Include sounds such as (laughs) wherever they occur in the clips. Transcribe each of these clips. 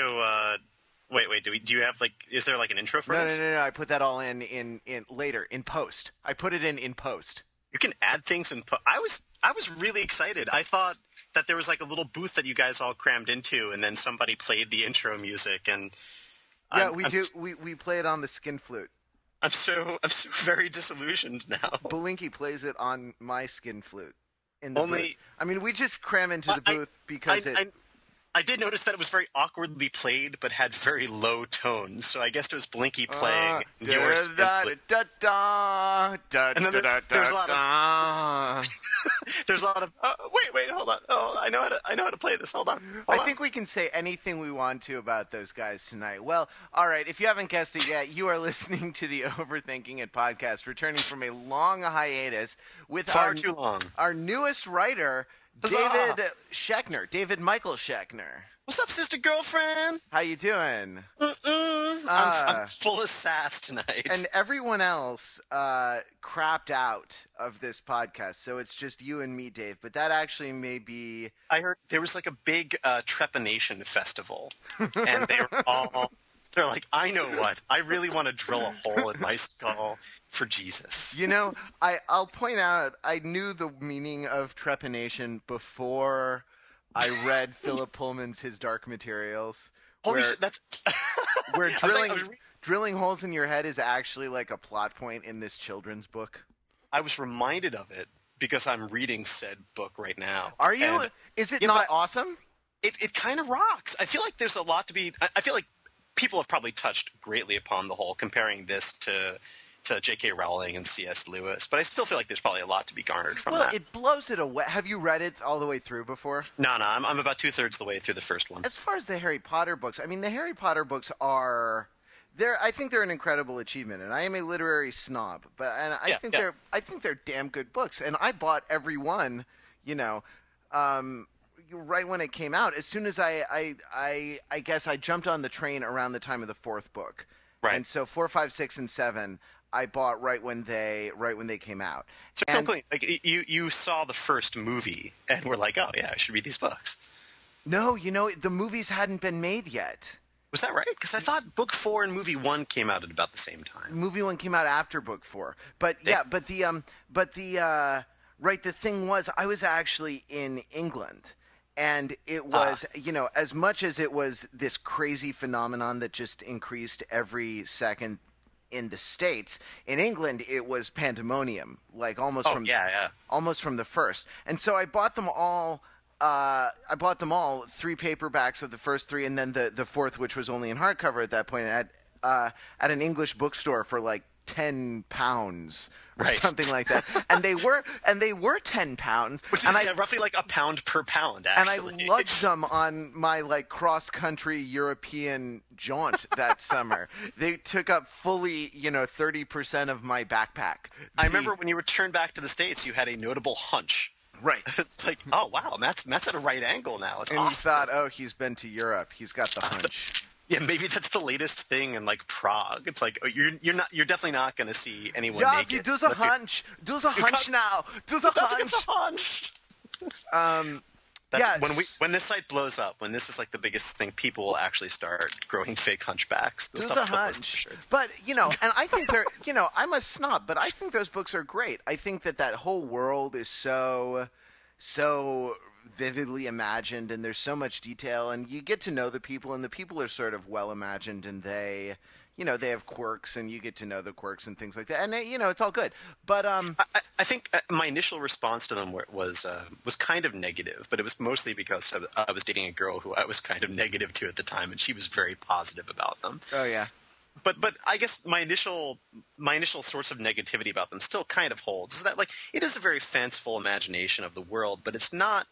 so uh, wait, wait. Do we? Do you have like? Is there like an intro for No, this? no, no, no. I put that all in in in later in post. I put it in in post. You can add things and put. I was I was really excited. I thought that there was like a little booth that you guys all crammed into, and then somebody played the intro music, and Yeah, I'm- we I'm do. We we play it on the skin flute. I'm so I'm so (laughs) very disillusioned now. Belinkie plays it on my skin flute. In the Only- booth. I mean, we just cram into the I- booth because I, it. I, I did notice that it was very awkwardly played, but had very low tones. So I guess it was Blinky playing Uh, your da, da, da, da, And then da, da, there's a lot of-. (laughs) There's a lot of uh, wait, wait, hold on. Oh, I know how to I know how to play this. Hold on. Hold I on. think we can say anything we want to about those guys tonight. Well, all right. If you haven't guessed it yet, you are (laughs) listening to the Overthinking It podcast, returning from a long hiatus with far our, too long. our newest writer, Huzzah! David Schechner, David Michael Schechner. What's up, sister girlfriend? How you doing? Mm-mm. I'm, Ah. I'm full of sass tonight. And everyone else uh, crapped out of this podcast, so it's just you and me, Dave. But that actually may be I heard there was like a big uh, trepanation festival, (laughs) and they were all. They're like, I know what. I really want to drill a hole in my skull for Jesus. You know, I I'll point out I knew the meaning of trepanation before I read (laughs) Philip Pullman's His Dark Materials, Holy where, shit, that's. (laughs) where was like- drilling re- drilling holes in your head is actually like a plot point in this children's book. I was reminded of it because I'm reading said book right now. Are you? And is it Yeah, not awesome? It it kind of rocks. I feel like there's a lot to be. I- I feel like people have probably touched greatly upon the whole comparing this to to J.K. Rowling and C.S. Lewis, but I still feel like there's probably a lot to be garnered from it. Well, that. it blows it away. Have you read it all the way through before? no, no, I'm, I'm about two thirds the way through the first one. As far as the Harry Potter books, I mean, the Harry Potter books are they're I think they're an incredible achievement, and I am a literary snob, but and I Yeah, think yeah. they're I think they're damn good books, and I bought every one, you know. Um, right when it came out, as soon as I, I, I, I guess I jumped on the train around the time of the fourth book, Right. And so four, five, six, and seven, I bought right when they, right when they came out. So And- clean. Like you, you saw the first movie and were like, oh yeah, I should read these books. No, you know the movies hadn't been made yet. Was that right? Because I thought book four and movie one came out at about the same time. movie one came out after book four but yeah but the um but the uh right the thing was i was actually in england and it was you know as much as it was this crazy phenomenon that just increased every second in the states in england it was pandemonium like almost Oh from yeah, yeah. almost from the first. And so I bought them all. Uh, I bought them all three paperbacks of the first three, and then the the fourth, which was only in hardcover at that point, at uh, at an English bookstore for like ten pounds or Right. something like that. (laughs) and they were and they were ten pounds. Which is and I yeah, roughly like a pound per pound. and I Actually, lugged (laughs) them on my like cross country European jaunt that (laughs) summer. They took up fully, you know, thirty percent of my backpack. I The- remember when you returned back to the states, you had a notable hunch. right. It's like, oh wow, Matt's Matt's at a right angle now. It's And you thought, oh, he's been to Europe. He's got the hunch. Yeah, maybe that's the latest thing in like Prague. It's like oh, you're you're not you're definitely not going to see anyone Yeah, naked. you do the hunch. Do the hunch now. Do the (laughs) hunch. a hunch. Um, That's yeah, when we when this site blows up, when this is like the biggest thing, people will actually start growing fake hunchbacks. the goes hunch. But you know, and I think they're, (laughs) you know, I'm a snob, but I think those books are great. I think that that whole world is so, so vividly imagined, and there's so much detail, and you get to know the people, and the people are sort of well imagined, and they. You know they have quirks, and you get to know the quirks and things like that, and you know it's all good. But um, I, I think uh, my initial response to them was uh, was kind of negative, but it was mostly because I- I was dating a girl who I was kind of negative to at the time, and she was very positive about them. oh yeah, But but I guess my initial my initial source of negativity about them still kind of holds. Is that like it is a very fanciful imagination of the world, but it's not.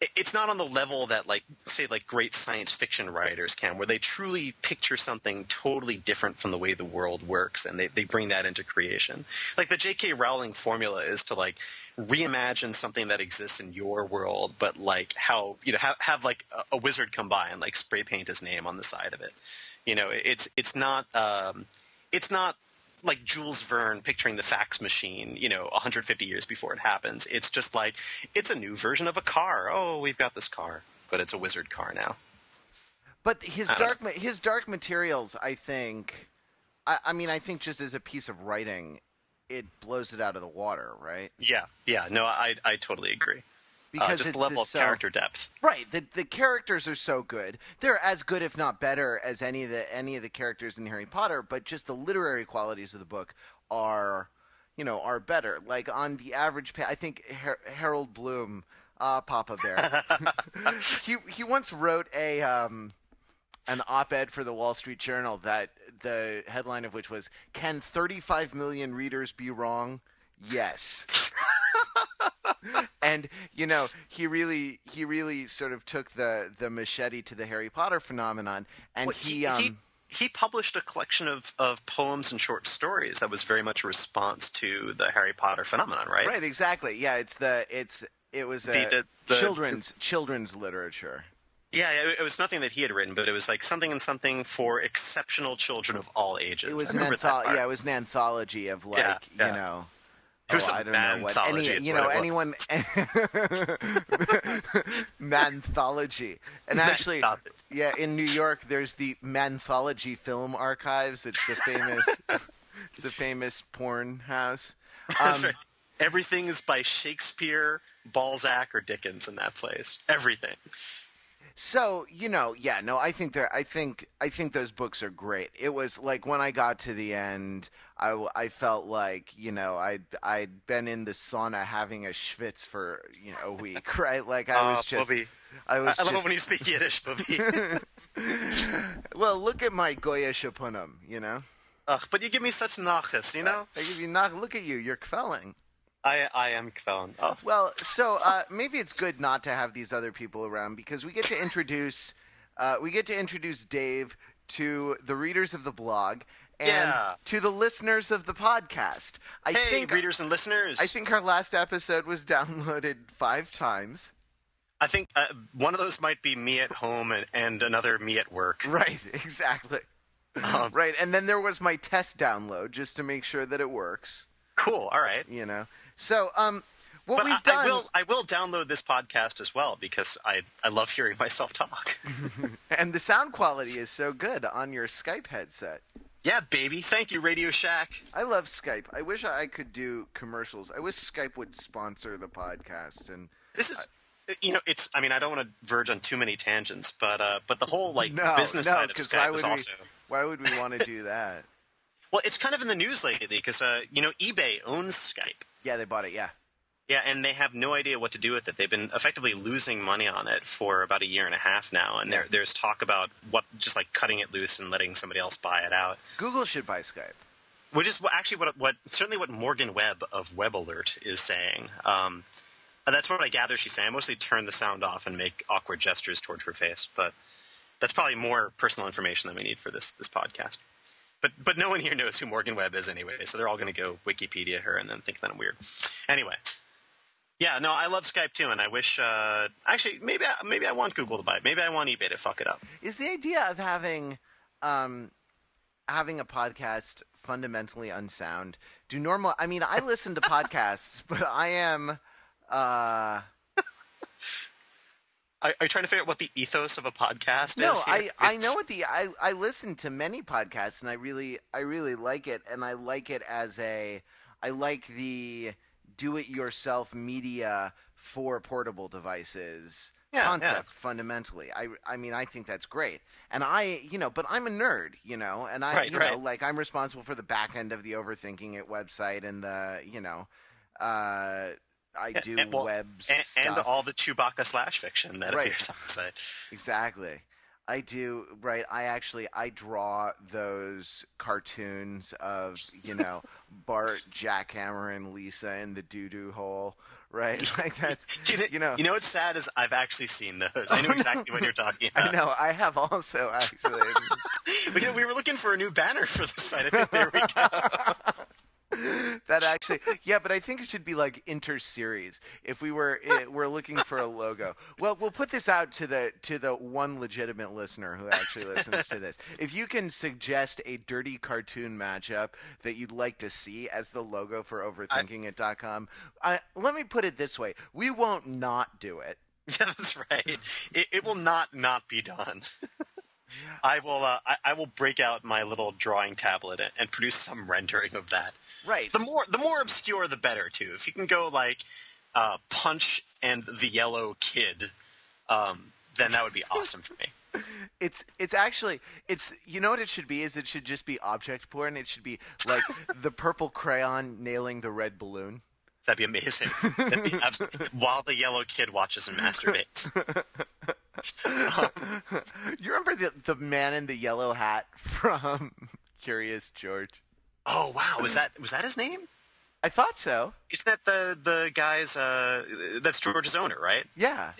It- It's not on the level that, like, say, like great science fiction writers can, where they truly picture something totally different from the way the world works, and they, they bring that into creation. Like the J.K. Rowling formula is to like reimagine something that exists in your world, but like how you know have, have like a, a wizard come by and like spray paint his name on the side of it. You know, it's it's not um, it's not like Jules Verne picturing the fax machine, you know, 150 years before it happens. It's just like it's a new version of a car. Oh, we've got this car, but it's a wizard car now. But his dark ma- his dark materials, I think. I, I mean, I think just as a piece of writing, it blows it out of the water, right? Yeah, yeah. No, I I totally agree. Uh, just it's the level of so- character depth. Right. The the characters are so good. They're as good, if not better, as any of the any of the characters in Harry Potter. But just the literary qualities of the book are, you know, are better. Like on the average, pa- I think Her- Harold Bloom, uh, Papa Bear, (laughs) (laughs) he he once wrote a um, an op-ed for the Wall Street Journal that the headline of which was "Can 35 million readers be wrong?" Yes. (laughs) and you know he really he really sort of took the the machete to the Harry Potter phenomenon, and Well, he, um he he published a collection of, of poems and short stories that was very much a response to the Harry Potter phenomenon, right? right exactly yeah it's the it's it was a The- the- the- children's children's literature. Yeah, it, it was nothing that he had written, but it was like something and something for exceptional children of all ages. It was an anthology. Yeah, it was an anthology of like Yeah, yeah. you know. Was oh, I don't know what any you know anyone (laughs) manthology and actually yeah in New York there's the Manthology Film Archives it's the famous (laughs) it's the famous porn house That's Um, right. Everything is by Shakespeare, Balzac, or Dickens in that place. Everything. So you know, yeah, no, I think they're. I think I think those books are great. It was like when I got to the end, I, I felt like you know I'd I'd been in the sauna having a schwitz for you know a week, (laughs) right? Like I was Uh, just Bobby. I I, was I love just it when you speak Yiddish, Bobby. (laughs) well, look at my Goya Shapunim, you know. Ugh, but you give me such nachas, you know? I give you knock. Look at you, you're kvelling. I I am Kveln. Oh, Well, so uh, maybe it's good not to have these other people around because we get to introduce uh, we get to introduce Dave to the readers of the blog and Yeah. to the listeners of the podcast. I hey, think readers and listeners. I think our last episode was downloaded five times. I think uh, one of those might be me at home and, and another me at work. Right, (laughs) exactly. Um, Right, and then there was my test download just to make sure that it works. Cool. All right. You know, so um, what But we've I, done. I will I will download this podcast as well because I I love hearing (laughs) myself talk. (laughs) And the sound quality is so good on your Skype headset. yeah, baby. Thank you, Radio Shack. I love Skype. I wish I could do commercials. I wish Skype would sponsor the podcast. And This is. You know, it's. I mean, I don't want to verge on too many tangents, but uh, but the whole like no, business no, side of Skype is would also. Why would we want to do that? (laughs) Well, it's kind of in the news lately because uh, you know eBay owns Skype. Yeah, they bought it. Yeah, Yeah, and they have no idea what to do with it. They've been effectively losing money on it for about a year and a half now, and there, there's talk about what just like cutting it loose and letting somebody else buy it out. Google should buy Skype. Which is actually what, what certainly what Morgan Webb of Webb Alert is saying. Um, and that's what I gather she's saying. I mostly turn the sound off and make awkward gestures towards her face, but that's probably more personal information than we need for this this podcast. But but no one here knows who Morgan Webb is anyway, so they're all going to go Wikipedia her and then think that I'm weird. Anyway, yeah, no, I love Skype too, and I wish uh, actually maybe I, maybe I want Google to buy it. Maybe I want eBay to fuck it up. Is the idea of having, um, having a podcast fundamentally unsound? Do normal? I mean, I listen to (laughs) podcasts, but I am. Uh, Are, are you trying to figure out what the ethos of a podcast no, is? here? I, I know what the I, I listen to many podcasts and I really I really like it and I like it as a I like the do it yourself media for portable devices Yeah, concept fundamentally. I I mean I think that's great. And I you know, but I'm a nerd, you know, and I Right, you know, like I'm responsible for the back end of the overthinking it website and the you know uh I (laughs) do and- well, web and, stuff. and all the Chewbacca slash fiction that Right. appears on the site. Exactly. I do right. I actually I draw those cartoons of you know (laughs) Bart, Jackhammer, and Lisa in the doo doo hole. Right, (laughs) like that's You know, you know. you know what's sad is I've actually seen those. Oh, I know Oh, exactly what you're talking I know. I have also actually. we, we were looking for a new banner for the site. I think there we go. (laughs) that actually, yeah, but I think it should be like inter-series. If we were eh, we're looking for a logo, well, we'll put this out to the to the one legitimate listener who actually listens to this. If you can suggest a dirty cartoon matchup that you'd like to see as the logo for overthinkingit.com, I, let me put it this way: we won't not do it. (laughs) yeah, that's right. It, it will not not be done. (laughs) I will. Uh, I, I will break out my little drawing tablet and, and produce some rendering of that. Right. The more the more obscure, the better too. If you can go like uh, Punch and the Yellow Kid, um, then that would be awesome for me. (laughs) It's it's actually it's you know what it should be is it should just be object porn. It should be like (laughs) the purple crayon nailing the red balloon. That'd be amazing. That'd be abs- (laughs) while the Yellow Kid watches and masturbates. You remember the the man in the yellow hat from Curious George? Oh wow, was that was that his name? I thought so. Isn't that the the guy's? Uh, that's George's owner, right? Yeah,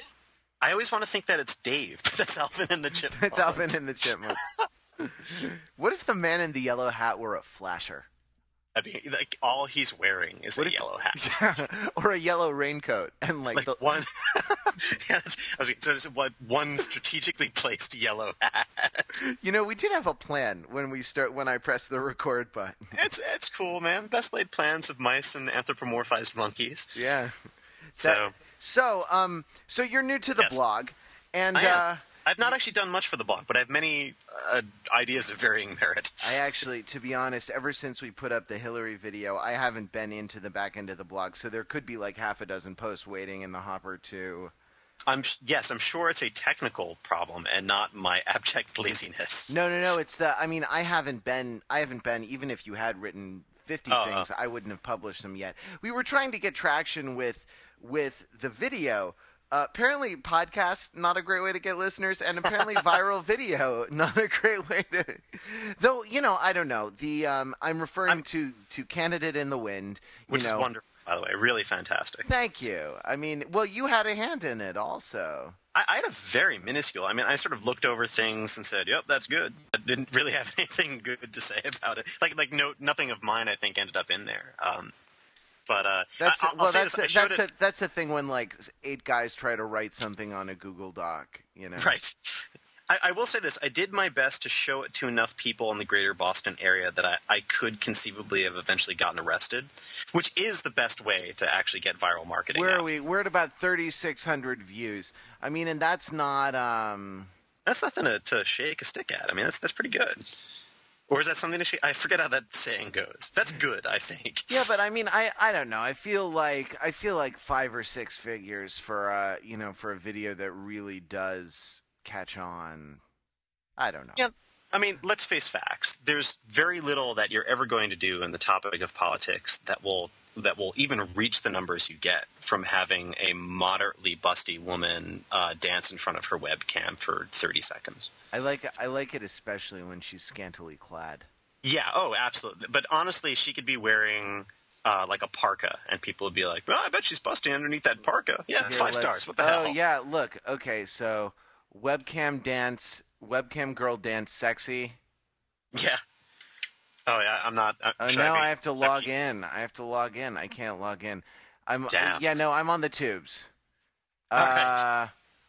I always want to think that it's Dave. (laughs) but That's Alvin and the Chipmunks. that's Alvin and the Chipmunks. (laughs) what if the man in the yellow hat were a flasher? I mean, like all he's wearing is What a if- yellow hat. (laughs) or a yellow raincoat and like, Like the, one, (laughs) yeah, I was so is what one strategically placed yellow hat. you know we did have a plan when we start when I press the record button. It's it's cool, man. Best laid plans of mice and anthropomorphized monkeys. Yeah. So That- so um so you're new to the Yes. blog and uh I've not actually done much for the blog, but I have many uh, ideas of varying merit. I actually, to be honest, ever since we put up the Hillary video, I haven't been into the back end of the blog, so there could be like half a dozen posts waiting in the hopper to. I'm yes, I'm sure it's a technical problem and not my (laughs) abject laziness. No, no, no. It's the. I mean, I haven't been. I haven't been. Even if you had written fifty Oh, things, I wouldn't have published them yet. We were trying to get traction with with the video. Uh, apparently, podcast not a great way to get listeners, and apparently, (laughs) viral video not a great way to. Though you know, I don't know. The um, I'm referring I'm- to to candidate in the wind. You which know, is wonderful, by the way. Really fantastic. Thank you. I mean, well, you had a hand in it also. I, I had a very minuscule. I mean, I sort of looked over things and said, "Yep, that's good." I didn't really have (laughs) anything good to say about it. Like, like no, nothing of mine. I think ended up in there. Um, but uh, That's I, well, that's this, the, that's the, that's the thing when like eight guys try to write something on a Google Doc. You know, Right. I, I will say this. I did my best to show it to enough people in the greater Boston area that I, I could conceivably have eventually gotten arrested, which is the best way to actually get viral marketing. Where now. are we? We're at about thirty six hundred views. I mean, and that's not. um That's nothing to, to shake a stick at. I mean, that's that's pretty good. Or is that something to shake? I forget how that saying goes. That's good, I think. Yeah, but I mean, I I don't know. I feel like I feel like five or six figures for uh you know for a video that really does catch on. I don't know. Yeah. I mean, let's face facts. There's very little that you're ever going to do in the topic of politics that will that will even reach the numbers you get from having a moderately busty woman uh, dance in front of her webcam for 30 seconds. I like I like it especially when she's scantily clad. Yeah. Oh, absolutely. But honestly, she could be wearing. Uh, like a parka, and people would be like, "Well, I bet she's busty underneath that parka." Yeah, Here, five stars. What the oh, hell? yeah. Look. Okay. So webcam dance, webcam girl dance, sexy. Yeah. Oh yeah, I'm not. Uh, Oh, now be- I have to log be- in. I have to log in. I can't log in. I'm Damn. yeah. No, I'm on the tubes. All right. Uh,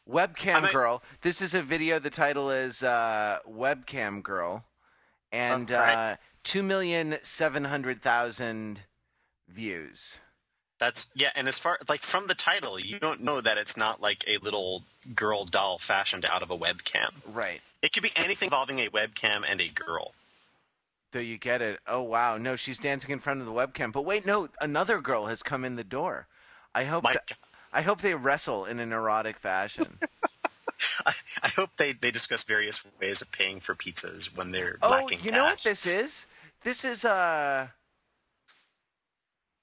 webcam I might- girl. This is a video. The title is uh, webcam girl, and Oh, right. uh, two million seven hundred thousand views. That's yeah, and as far like from the title, you don't know that it's not like a little girl doll fashioned out of a webcam. Right. It could be anything involving a webcam and a girl. So you get it. Oh wow. No, she's dancing in front of the webcam. But wait, no, another girl has come in the door. I hope. Th- I hope they wrestle in an erotic fashion. (laughs) I, I hope they they discuss various ways of paying for pizzas when they're oh, lacking you know what this is? This is uh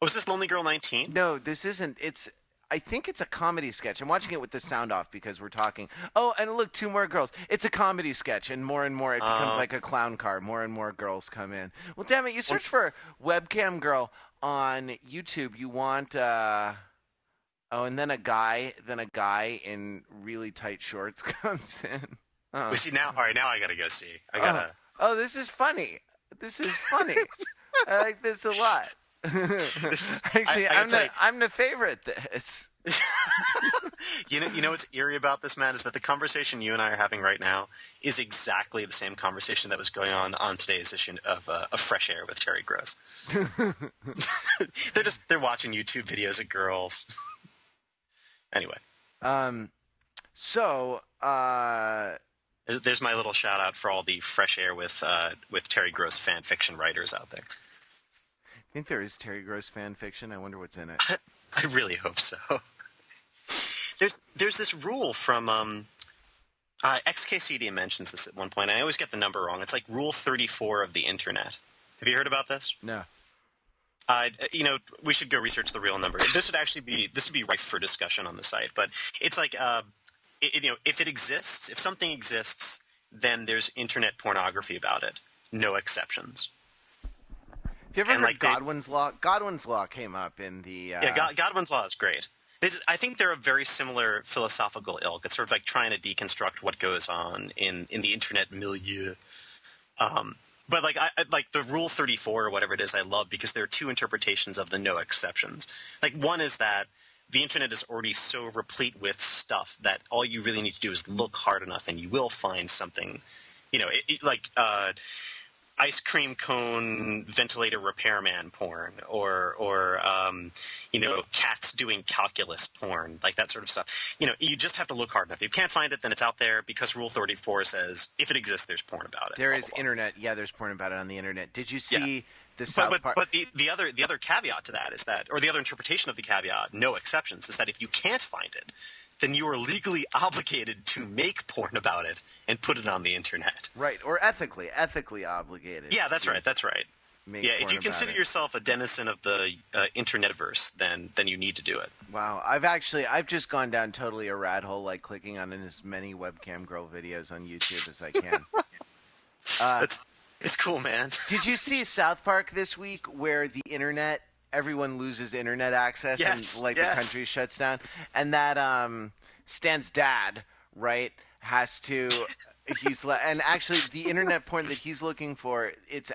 Was this Lonely Girl 19? no, this isn't. It's I think it's a comedy sketch. I'm watching it with the sound off because we're talking. Oh, and look, two more girls. It's a comedy sketch, and more and more it becomes Oh. like a clown car. More and more girls come in. Well, damn it! You search for webcam girl on YouTube. You want uh oh, and then a guy, then a guy in really tight shorts (laughs) comes in. Oh. We see now. All right, now I gotta go see. I gotta. Oh, this is funny. This is funny. I like this a lot. Is- (laughs) Actually, I, I'm, the I'm the favorite. This. (laughs) You know, you know what's eerie about this, Matt, is that the conversation you and I are having right now is exactly the same conversation that was going on on today's issue of, uh, of Fresh Air with Terry Gross. (laughs) they're just they're watching YouTube videos of girls. anyway, Um, so uh, There's, there's my little shout out for all the fresh air with uh, with Terry Gross fan fiction writers out there. I think there is Terry Gross fan fiction. I wonder what's in it. (laughs) I really hope so. there's there's this rule from um, uh, XKCD mentions this at one point. I always get the number wrong. It's like Rule 34 of the Internet. Have you heard about this? No. Uh, you know, we should go research the real number. This would actually be this would be rife for discussion on the site. But it's like, uh, it, you know, if it exists, if something exists, then there's internet pornography about it. No exceptions. You ever And, heard like, they- Godwin's Law? Godwin's Law came up in the. Uh, Yeah, God, Godwin's law is great. I think they're a very similar philosophical ilk. It's sort of like trying to deconstruct what goes on in, in the internet milieu. Um, but like I, like the Rule Thirty Four or whatever it is, I love because there are two interpretations of the no exceptions. Like one is that the internet is already so replete with stuff that all you really need to do is look hard enough, and you will find something. You know, it, it, like uh, ice cream cone ventilator repairman porn or or um, you know cats doing calculus porn like that sort of stuff you know you just have to look hard enough if you can't find it then it's out there because rule 34 says if it exists there's porn about it There blah, is blah, blah. internet. Yeah, there's porn about it on the internet. Did you see the South but, but, Park? but the, the other the other caveat to that is that or the other interpretation of the caveat no exceptions is that if you can't find it then you are legally obligated to make porn about it and put it on the internet right, or ethically, ethically obligated. yeah that's right that's right yeah, if you consider it. yourself a denizen of the uh, internetverse, then then you need to do it. Wow, I've actually I've just gone down totally a rat hole, like clicking on as many webcam girl videos on YouTube as I can. (laughs) uh, That's it's cool, man. did you see South Park this week, where the internet, everyone loses internet access Yes, and like yes. the country shuts down, and that um, Stan's dad, right, has to. (laughs) He's le- and actually the internet porn that he's looking for. It's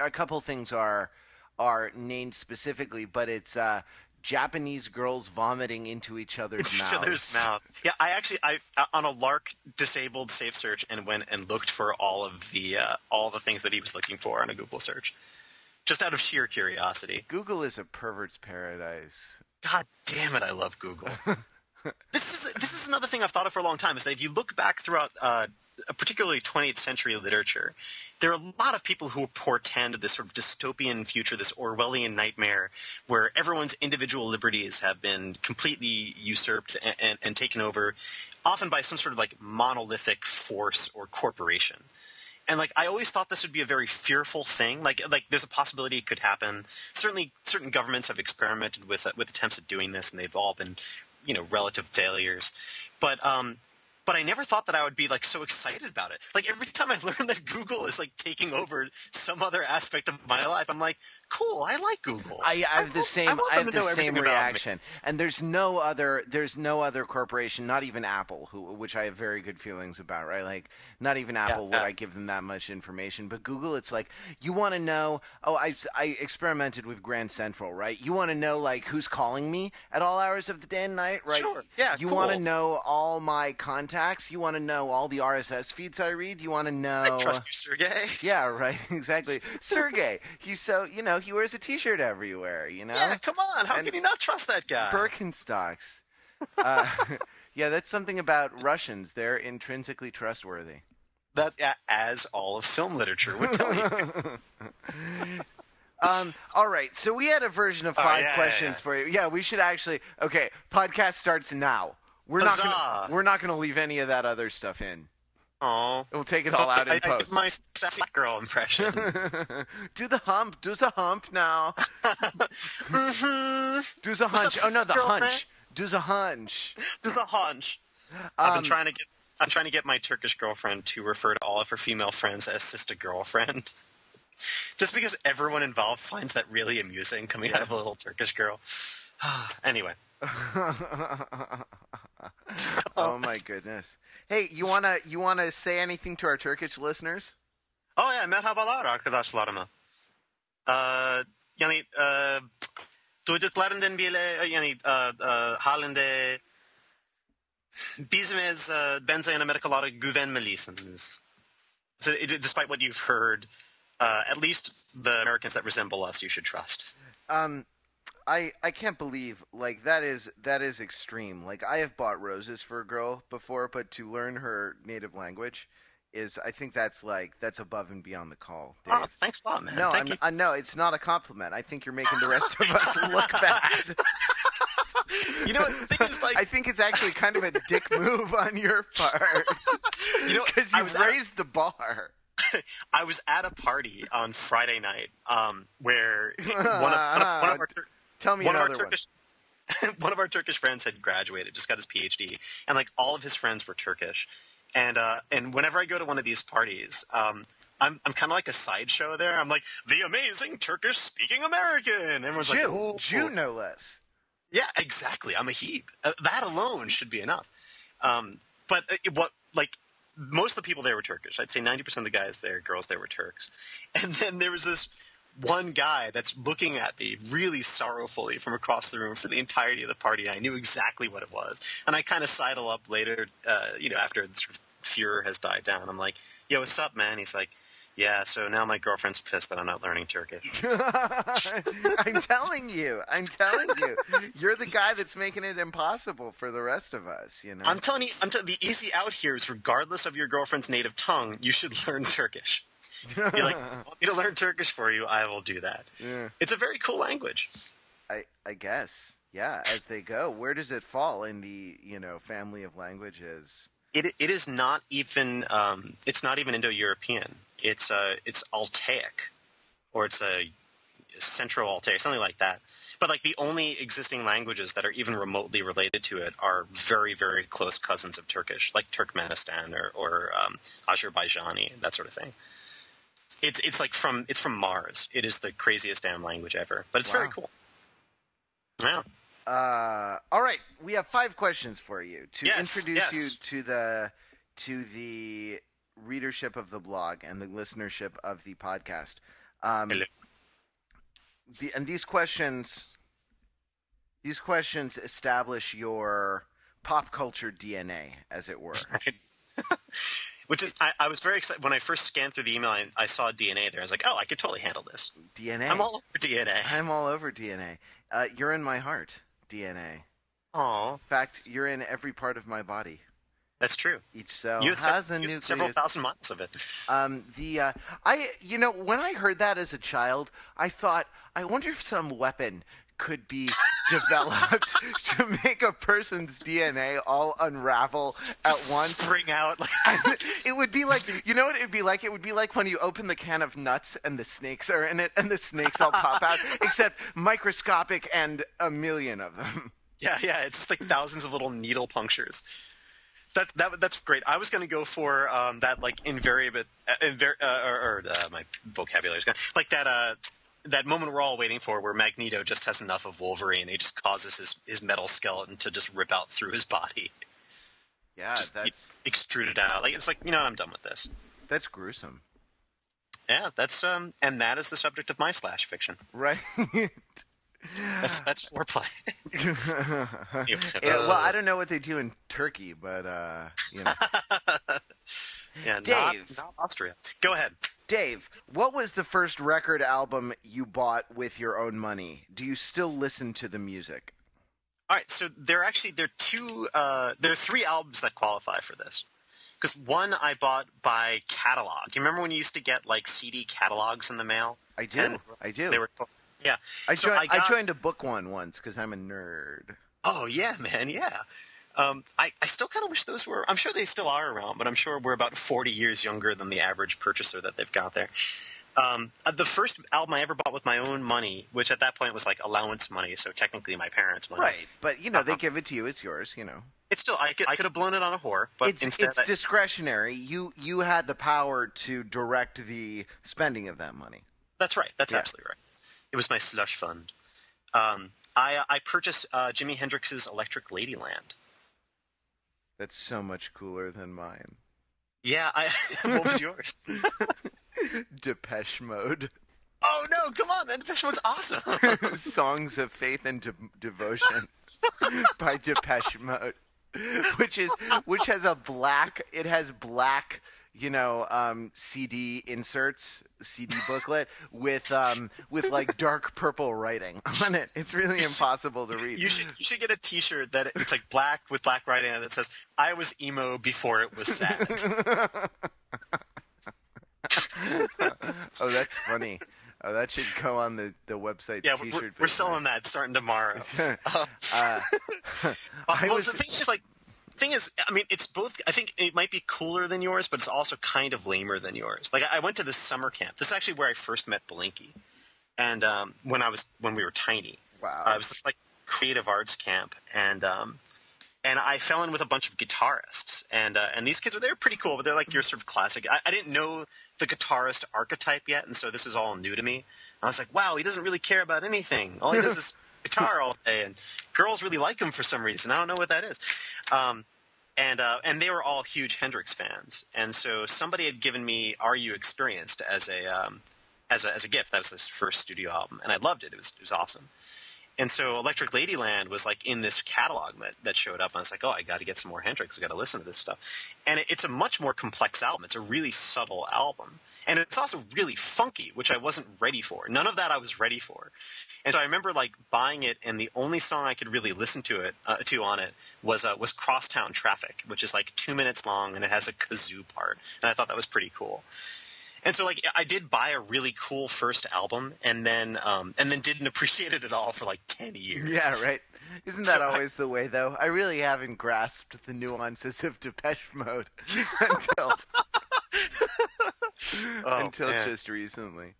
a couple things are are named specifically, but it's uh, Japanese girls vomiting into each other's Each mouths. other's mouth. Yeah, I actually I uh, on a lark disabled safe search and went and looked for all of the uh, all the things that he was looking for on a Google search, just out of sheer curiosity. Google is a pervert's paradise. God damn it, I love Google. (laughs) this is this is another thing I've thought of for a long time. Is that if you look back throughout, uh, particularly 20th century literature, there are a lot of people who portend this sort of dystopian future, this Orwellian nightmare, where everyone's individual liberties have been completely usurped and, and, and taken over, often by some sort of like monolithic force or corporation and like I always thought this would be a very fearful thing. Like like there's a possibility it could happen. Certainly, certain governments have experimented with uh, with attempts at doing this, and they've all been, you know, relative failures. But um, but I never thought that I would be like so excited about it. Like every time I (laughs) learn that Google is like taking over some other aspect of my life, I'm like, cool, I like Google. I, I have the want- same. I, I have the same reaction, and there's no other. There's no other corporation, not even Apple, who which I have very good feelings about. Right, like not even Apple would yeah. I give them that much information. But Google, it's like you want to know. Oh, I I experimented with Grand Central. Right, you want to know like who's calling me at all hours of the day and night. Right, Sure. Yeah, You want to know all my contacts. Max, you want to know all the RSS feeds I read. You want to know. I trust you, Sergey. (laughs) Yeah, right. (laughs) Exactly. Sergey, he's so you know he wears a T-shirt everywhere. You know. Yeah, come on. How And- can you not trust that guy? Birkenstocks. Uh, (laughs) yeah, that's something about Russians. They're intrinsically trustworthy. That's yeah, as all of film literature would tell you. Um, all right, so we had a version of Oh, five yeah, yeah, questions yeah. for you. Yeah, we should actually. Okay, podcast starts now. We're not gonna. We're not gonna leave any of that other stuff in. Oh, We'll take it all out in I, I did post. my sassy girl impression. (laughs) do the hump. Do the hump now. (laughs) mm-hmm. Do the What's up, hunch. Oh no, the girlfriend? hunch. Do the hunch. Do the hunch. I've Um, been trying to get. I'm trying to get my Turkish girlfriend to refer to all of her female friends as sister girlfriend. Just because everyone involved finds that really amusing coming out of a little Turkish girl. (sighs) anyway, (laughs) oh my goodness. Hey, you wanna you wanna say anything to our Turkish listeners? Oh yeah, merhabalar arkadaşlarıma. Ee, yani e, duyduklarından bile yani e, e, halinde bizime e, benzeyen Amerikalara güvenmelisiniz. So, despite what you've heard, uh, at least the Americans that resemble us, you should trust. Um, I I can't believe like that is that is extreme. Like I have bought roses for a girl before, but to learn her native language is I think that's like that's above and beyond the call. Dave. Oh, thanks a lot, man. no, Thank I'm, you. I, no, it's not a compliment. I think you're making the rest of us (laughs) look bad. You know? The thing is, like, (laughs) I think it's actually kind of a dick (laughs) move on your part you know, because you at a- raised the bar. I was at a party on Friday night um, where one of, one of, one of our Tell me one of our another one. Turkish (laughs) one of our Turkish friends had graduated, just got his PhD, and like all of his friends were Turkish. And uh, and whenever I go to one of these parties, um, I'm I'm kind of like a sideshow there. I'm like the amazing Turkish speaking American. Everyone's like, Jew, "Oh, Jew, no less. yeah, exactly. I'm a heap. Uh, that alone should be enough. Um, but uh, it, what like most of the people there were Turkish. I'd say 90% of the guys there, girls there were Turks. (laughs) And then there was this one guy that's looking at me really sorrowfully from across the room for the entirety of the party. I knew exactly what it was. And I kind of sidle up later, uh, you know, after the sort of furor has died down. I'm like, yo, what's up, man? He's like, yeah, so now my girlfriend's pissed that I'm not learning Turkish. (laughs) I'm telling you. I'm telling you. You're the guy that's making it impossible for the rest of us, you know. I'm telling you, I'm telling the easy out here is regardless of your girlfriend's native tongue, you should (laughs) learn Turkish. Be like, "You (laughs) want me to learn Turkish for you? I will do that. yeah. It's a very cool language. I I guess. Yeah, as they go. Where does it fall in the, you know, family of languages? It it is not even um, it's not even Indo-European. It's uh it's Altaic, or it's a Central Altaic, something like that. But like the only existing languages that are even remotely related to it are very very close cousins of Turkish, like Turkmenistan or or um, Azerbaijani, that sort of thing. It's it's like from it's from Mars. It is the craziest damn language ever, but it's very cool. Yeah. Uh, all right, we have five questions for you to Yes, introduce yes. you to the to the readership of the blog and the listenership of the podcast. Um, Hello. the, and these questions, these questions establish your pop culture DNA, as it were. (laughs) Which is, I, I was very excited when I first scanned through the email. I, I saw DNA there. I was like, oh, I could totally handle this. DNA. I'm all over DNA. I'm all over DNA. Uh, you're in my heart, DNA. Oh, In fact, you're in every part of my body. that's true. Each cell you has se- a nucleus. several thousand miles of it. Um, the uh, I you know when I heard that as a child, I thought I wonder if some weapon could be developed (laughs) to make a person's DNA all unravel at once. spring out. (laughs) it would be like you know what it would be like. It would be like when you open the can of nuts and the snakes are in it, and the snakes all pop out, (laughs) except microscopic and a million of them. yeah, yeah. It's just like thousands of little needle punctures. That, that that's great. I was going to go for um, that like invariable, uh, invar- uh, or, or uh, my vocabulary's gone. Like that uh, that moment we're all waiting for, where Magneto just has enough of Wolverine, he just causes his his metal skeleton to just rip out through his body, Yeah, just that's extrude it out. Like it's like you know, what, I'm done with this. that's gruesome, Yeah, that's um, and that is the subject of my slash fiction. right? (laughs) That's that's foreplay. (laughs) Yeah, well, I don't know what they do in Turkey, but uh, you know. (laughs) yeah, not, not Austria. Go ahead. Dave, what was the first record album you bought with your own money? Do you still listen to the music? All right, so there are actually there are two uh, there are three albums that qualify for this. Because one I bought by catalog. You remember when you used to get like CD catalogs in the mail? I do. And I do. They were yeah. I, so joined, I I, got- joined a book one once because I'm a nerd. Oh yeah, man, yeah. Um, I, I still kind of wish those were. I'm sure they still are around, but I'm sure we're about 40 years younger than the average purchaser that they've got there. Um, uh, the first album I ever bought with my own money, which at that point was like allowance money, so technically my parents' money. Right, but you know they Uh-huh. give it to you. It's yours. You know, It's still I could I could have blown it on a whore, but it's instead it's I- discretionary. You you had the power to direct the spending of that money. That's right. That's Yeah. absolutely right. It was my slush fund. Um, I I purchased uh, Jimi Hendrix's Electric Ladyland. That's so much cooler than mine. Yeah, I. (laughs) what was yours? (laughs) Depeche Mode. oh no! Come on, man. Depeche Mode's awesome. (laughs) Songs of Faith and De- Devotion by Depeche Mode, which is which has a black. It has black you know, um, CD inserts, CD booklet with um, with like dark purple writing on it. It's really impossible to read. You should you should get a T-shirt that it's like black with black writing on it that says "I was emo before it was sad." (laughs) oh, that's funny. Oh, that should go on the the website. yeah, t-shirt we're, we're selling that starting tomorrow. (laughs) Uh, (laughs) uh, I well, was the thing is, like, thing is, I mean, it's both. I think it might be cooler than yours, but it's also kind of lamer than yours. Like, I went to this summer camp. This is actually where I first met Blinky, and um, when I was when we were tiny, wow. uh, it was this like creative arts camp, and um, and I fell in with a bunch of guitarists, and uh, and these kids were they were pretty cool, but they're like your sort of classic. I, I didn't know the guitarist archetype yet, and so this was all new to me. And I was like, wow, he doesn't really care about anything. All he does (laughs) is guitar all day, and girls really like him for some reason. I don't know what that is. Um, and uh, and they were all huge Hendrix fans, and so somebody had given me "Are You Experienced" as a um, as a as a gift. That was his first studio album, and I loved it. It was it was awesome. And so Electric Ladyland was like in this catalog that, that showed up. And I was like, oh, I got to get some more Hendrix. I got to listen to this stuff. And it, it's a much more complex album. It's a really subtle album. And it's also really funky, which I wasn't ready for. None of that I was ready for. And so I remember like buying it, and the only song I could really listen to it uh, to on it was uh, was Crosstown Traffic, which is like two minutes long, and it has a kazoo part. And I thought that was pretty cool. And so, like, I did buy a really cool first album, and then, um, and then didn't (laughs) appreciate it at all for like ten years. Yeah, right. Isn't that So I- always the way, though? I really haven't grasped the nuances of Depeche Mode (laughs) (laughs) until Oh, until man. just recently.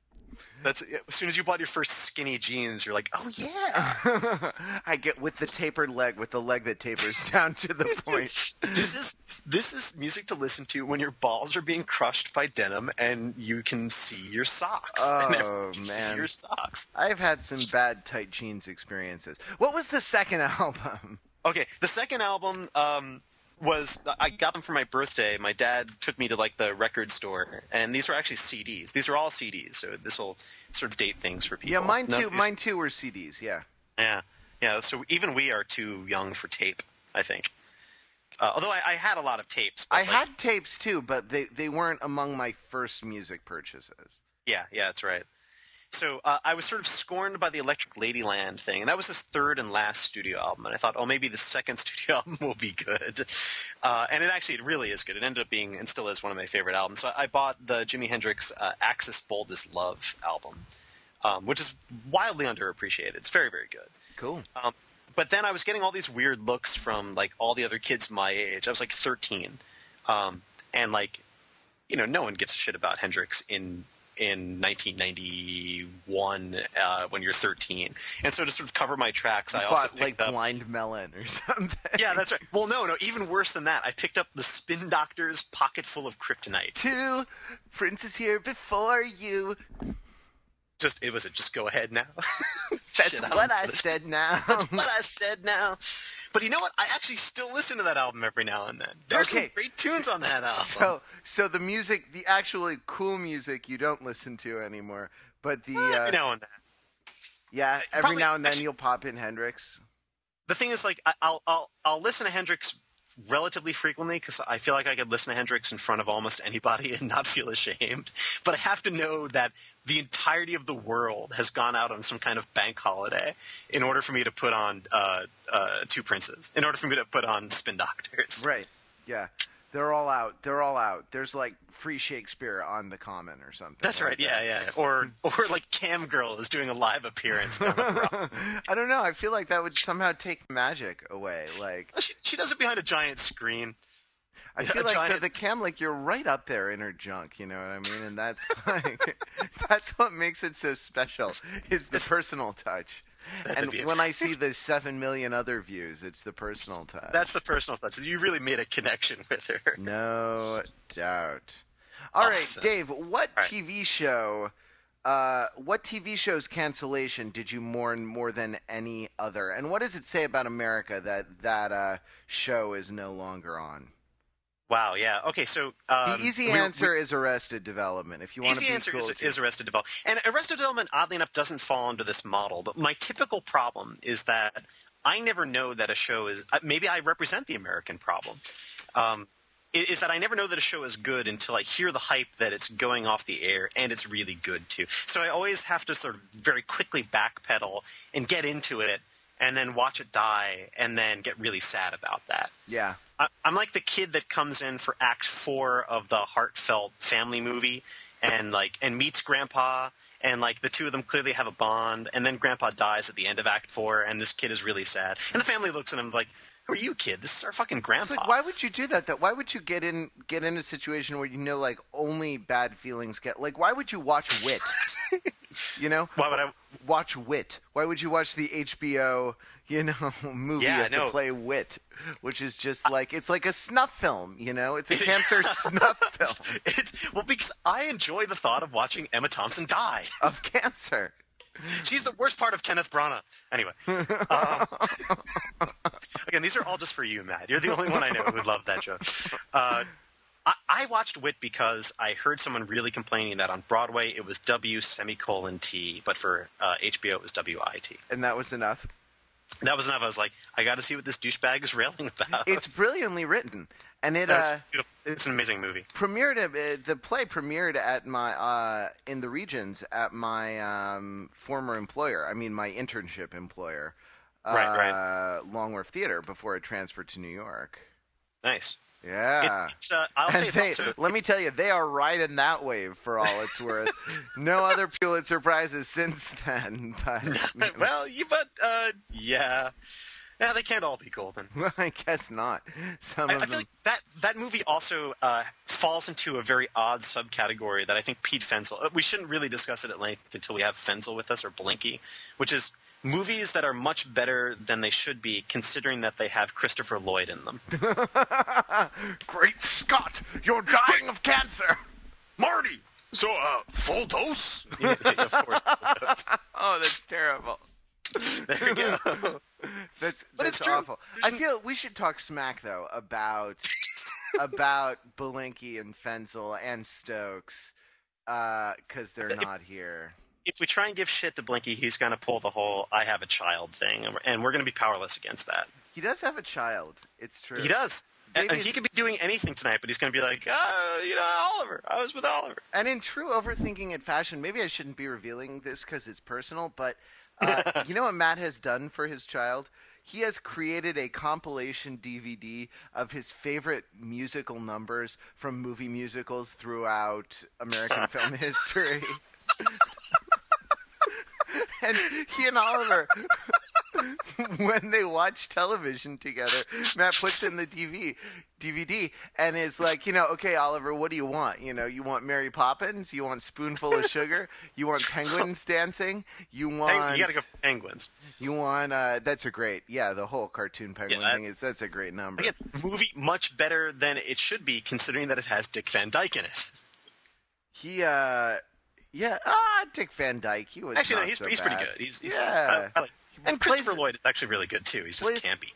That's as soon as you bought your first skinny jeans, you're like, oh yeah. (laughs) I get with the tapered leg, with the leg that tapers (laughs) down to the point. this is this is music to listen to when your balls are being crushed by denim and you can see your socks. (laughs) Oh, everyone can see man. your socks. I've had some bad tight jeans experiences. What was the second album? Okay, the second album um, was I got them for my birthday. My dad took me to like the record store, and these were actually CDs. These are all CDs, so this will sort of date things for people. Yeah, mine too. Mine too were CDs. Yeah. Yeah, yeah. So even we are too young for tape, I think. Uh, although I, I had a lot of tapes. But I like- had tapes too, but they, they weren't among my first music purchases. Yeah, yeah, that's right. So uh, I was sort of scorned by the Electric Ladyland thing, and that was his third and last studio album. And I thought, oh, maybe the second (laughs) studio album will be good. Uh, and it actually, it really is good. It ended up being, and still is, one of my favorite albums. So I, bought the Jimi Hendrix uh, Axis Bold as Love album, um, which is wildly underappreciated. It's very, very good. Cool. Um, but then I was getting all these weird looks from like all the other kids my age. I was like 13, um, and like, you know, no one gives a shit about Hendrix in in 1991 uh, when you're 13. And so to sort of cover my tracks, I also Bought like picked up. Blind Melon or (laughs) something. Yeah, that's right. Well, no, no, even worse than that. I picked up the Spin Doctor's Pocket Full of Kryptonite. Two princes here before you. Just it was a just go ahead now. (laughs) That's Shit, what don't I said now. (laughs) That's what I said now. But you know what? I actually still listen to that album every now and then. There's some great tunes on that album. So, so the music, the actually cool music, you don't listen to anymore. But the every uh, now and then. yeah, every Probably- now and then actually- you'll pop in Hendrix. The thing is, like, I'll I'll I'll listen to Hendrix relatively frequently because I feel like I could listen to Hendrix in front of almost anybody and not feel ashamed. But I have to know that the entirety of the world has gone out on some kind of bank holiday in order for me to put on uh, uh, Two Princes, in order for me to put on Spin Doctors. Right. Yeah. They're all out. They're all out. There's like free Shakespeare on the Common or something. That's like right. Yeah, yeah. Or or like Cam Girl is doing a live appearance. down at the Ross. I don't know. I feel like that would somehow take magic away. Like she, she does it behind a giant screen. I (laughs) feel like giant- the, the cam, like you're right up there in her junk. You know what I mean? And that's (laughs) like (laughs) that's what makes it so special is the It's- personal touch. (laughs) And when I see the seven million other views, it's the personal touch. That's the personal touch. You really made a connection with her. No (laughs) doubt. All right, Awesome. Dave, what right. TV show uh, what TV show's cancellation did you mourn more than any other? And what does it say about America that that uh, show is no longer on? Wow. Yeah. Okay. So um, the easy we- we- answer is Arrested Development. If you want to Easy be answer cool, is, is Arrested Development. And Arrested Development, oddly enough, doesn't fall into this model. But my typical problem is that I never know that a show is. uh, Maybe I represent the American problem. Um, is that I never know that a show is good until I hear the hype that it's going off the air and it's really good too. So I always have to sort of very quickly backpedal and get into it and then watch it die and then get really sad about that. Yeah. I, I'm like the kid that comes in for Act Four of the heartfelt family movie, and like and meets Grandpa, and like the two of them clearly have a bond, and then Grandpa dies at the end of Act Four, and this kid is really sad, and the family looks at him like, "Who are you, kid? This is our fucking grandpa." It's like why would you do that? That why would you get in get in a situation where you know like only bad feelings get like why would you watch Wit? (laughs) you know, Why would I? watch Wit. Why would you watch the HBO you know (laughs) movie Yeah, of the play Wit, which is just like it's like a snuff film. You know, it's a cancer (laughs) snuff film (laughs) It's, well, because I enjoy the thought of watching Emma Thompson die. of cancer. She's the worst part of Kenneth Branagh. Anyway, um, again, these are all just for you, Matt. You're the only one I know who would love that joke. Uh, I, I watched Wit because I heard someone really complaining that on Broadway it was W semicolon T, but for uh, HBO it was W I T. And that was enough. That was enough. I was like, I got to see what this douchebag is railing about. It's brilliantly written, and it uh. It's an amazing movie. premiered uh, the play premiered at my uh, in the regions at my um, former employer. I mean, my internship employer, uh, Right, right. Long Wharf Theater, before it transferred to New York. Nice. Yeah. It's, it's uh, I'll And it's they, let me tell you, they are riding that wave for all it's (laughs) worth. no other Pulitzer prizes since then, but (laughs) well, you but uh, yeah, yeah, they can't all be golden. (laughs) well, I guess not. Some I, of I feel like that that movie also uh, falls into a very odd subcategory that I think Pete Fenzel. uh, We shouldn't really discuss it at length until we have Fenzel with us or Belinkie, which is movies that are much better than they should be, considering that they have Christopher Lloyd in them. (laughs) Great Scott, you're dying of cancer. Marty, so uh, full dose? (laughs) of course, full dose. (laughs) Oh, that's terrible. There we go. That's But that's it's true. awful. There's I feel we should talk smack though about about Belinkie and Fenzel and Stokes because they're not here. If we try and give shit to Belinkie, he's going to pull the whole "I have a child" thing, and we're, going to be powerless against that. He does have a child. It's true. He does. And, and he could be doing anything tonight, but he's going to be like, oh, you know, Oliver. I was with Oliver. And in true overthinking it fashion, maybe I shouldn't be revealing this because it's personal, but uh, (laughs) you know what Matt has done for his child? He has created a compilation DVD of his favorite musical numbers from movie musicals throughout American (laughs) film history. (laughs) and he and Oliver, (laughs) when they watch television together, Matt puts in the DV, DVD and is like, you know, okay, Oliver, what do you want? You know, you want Mary Poppins? You want Spoonful of Sugar? You want penguins dancing? You want you got to go for penguins. you want uh that's a great yeah, the whole cartoon penguin that- thing is that's a great number. Again, movie much better than it should be, considering that it has Dick Van Dyke in it. He uh yeah, ah Dick Van Dyke, he was Actually, no, he's, so he's pretty good. He's, he's Yeah. I, I like, and plays- Christopher Lloyd is actually really good too. He's just plays- campy.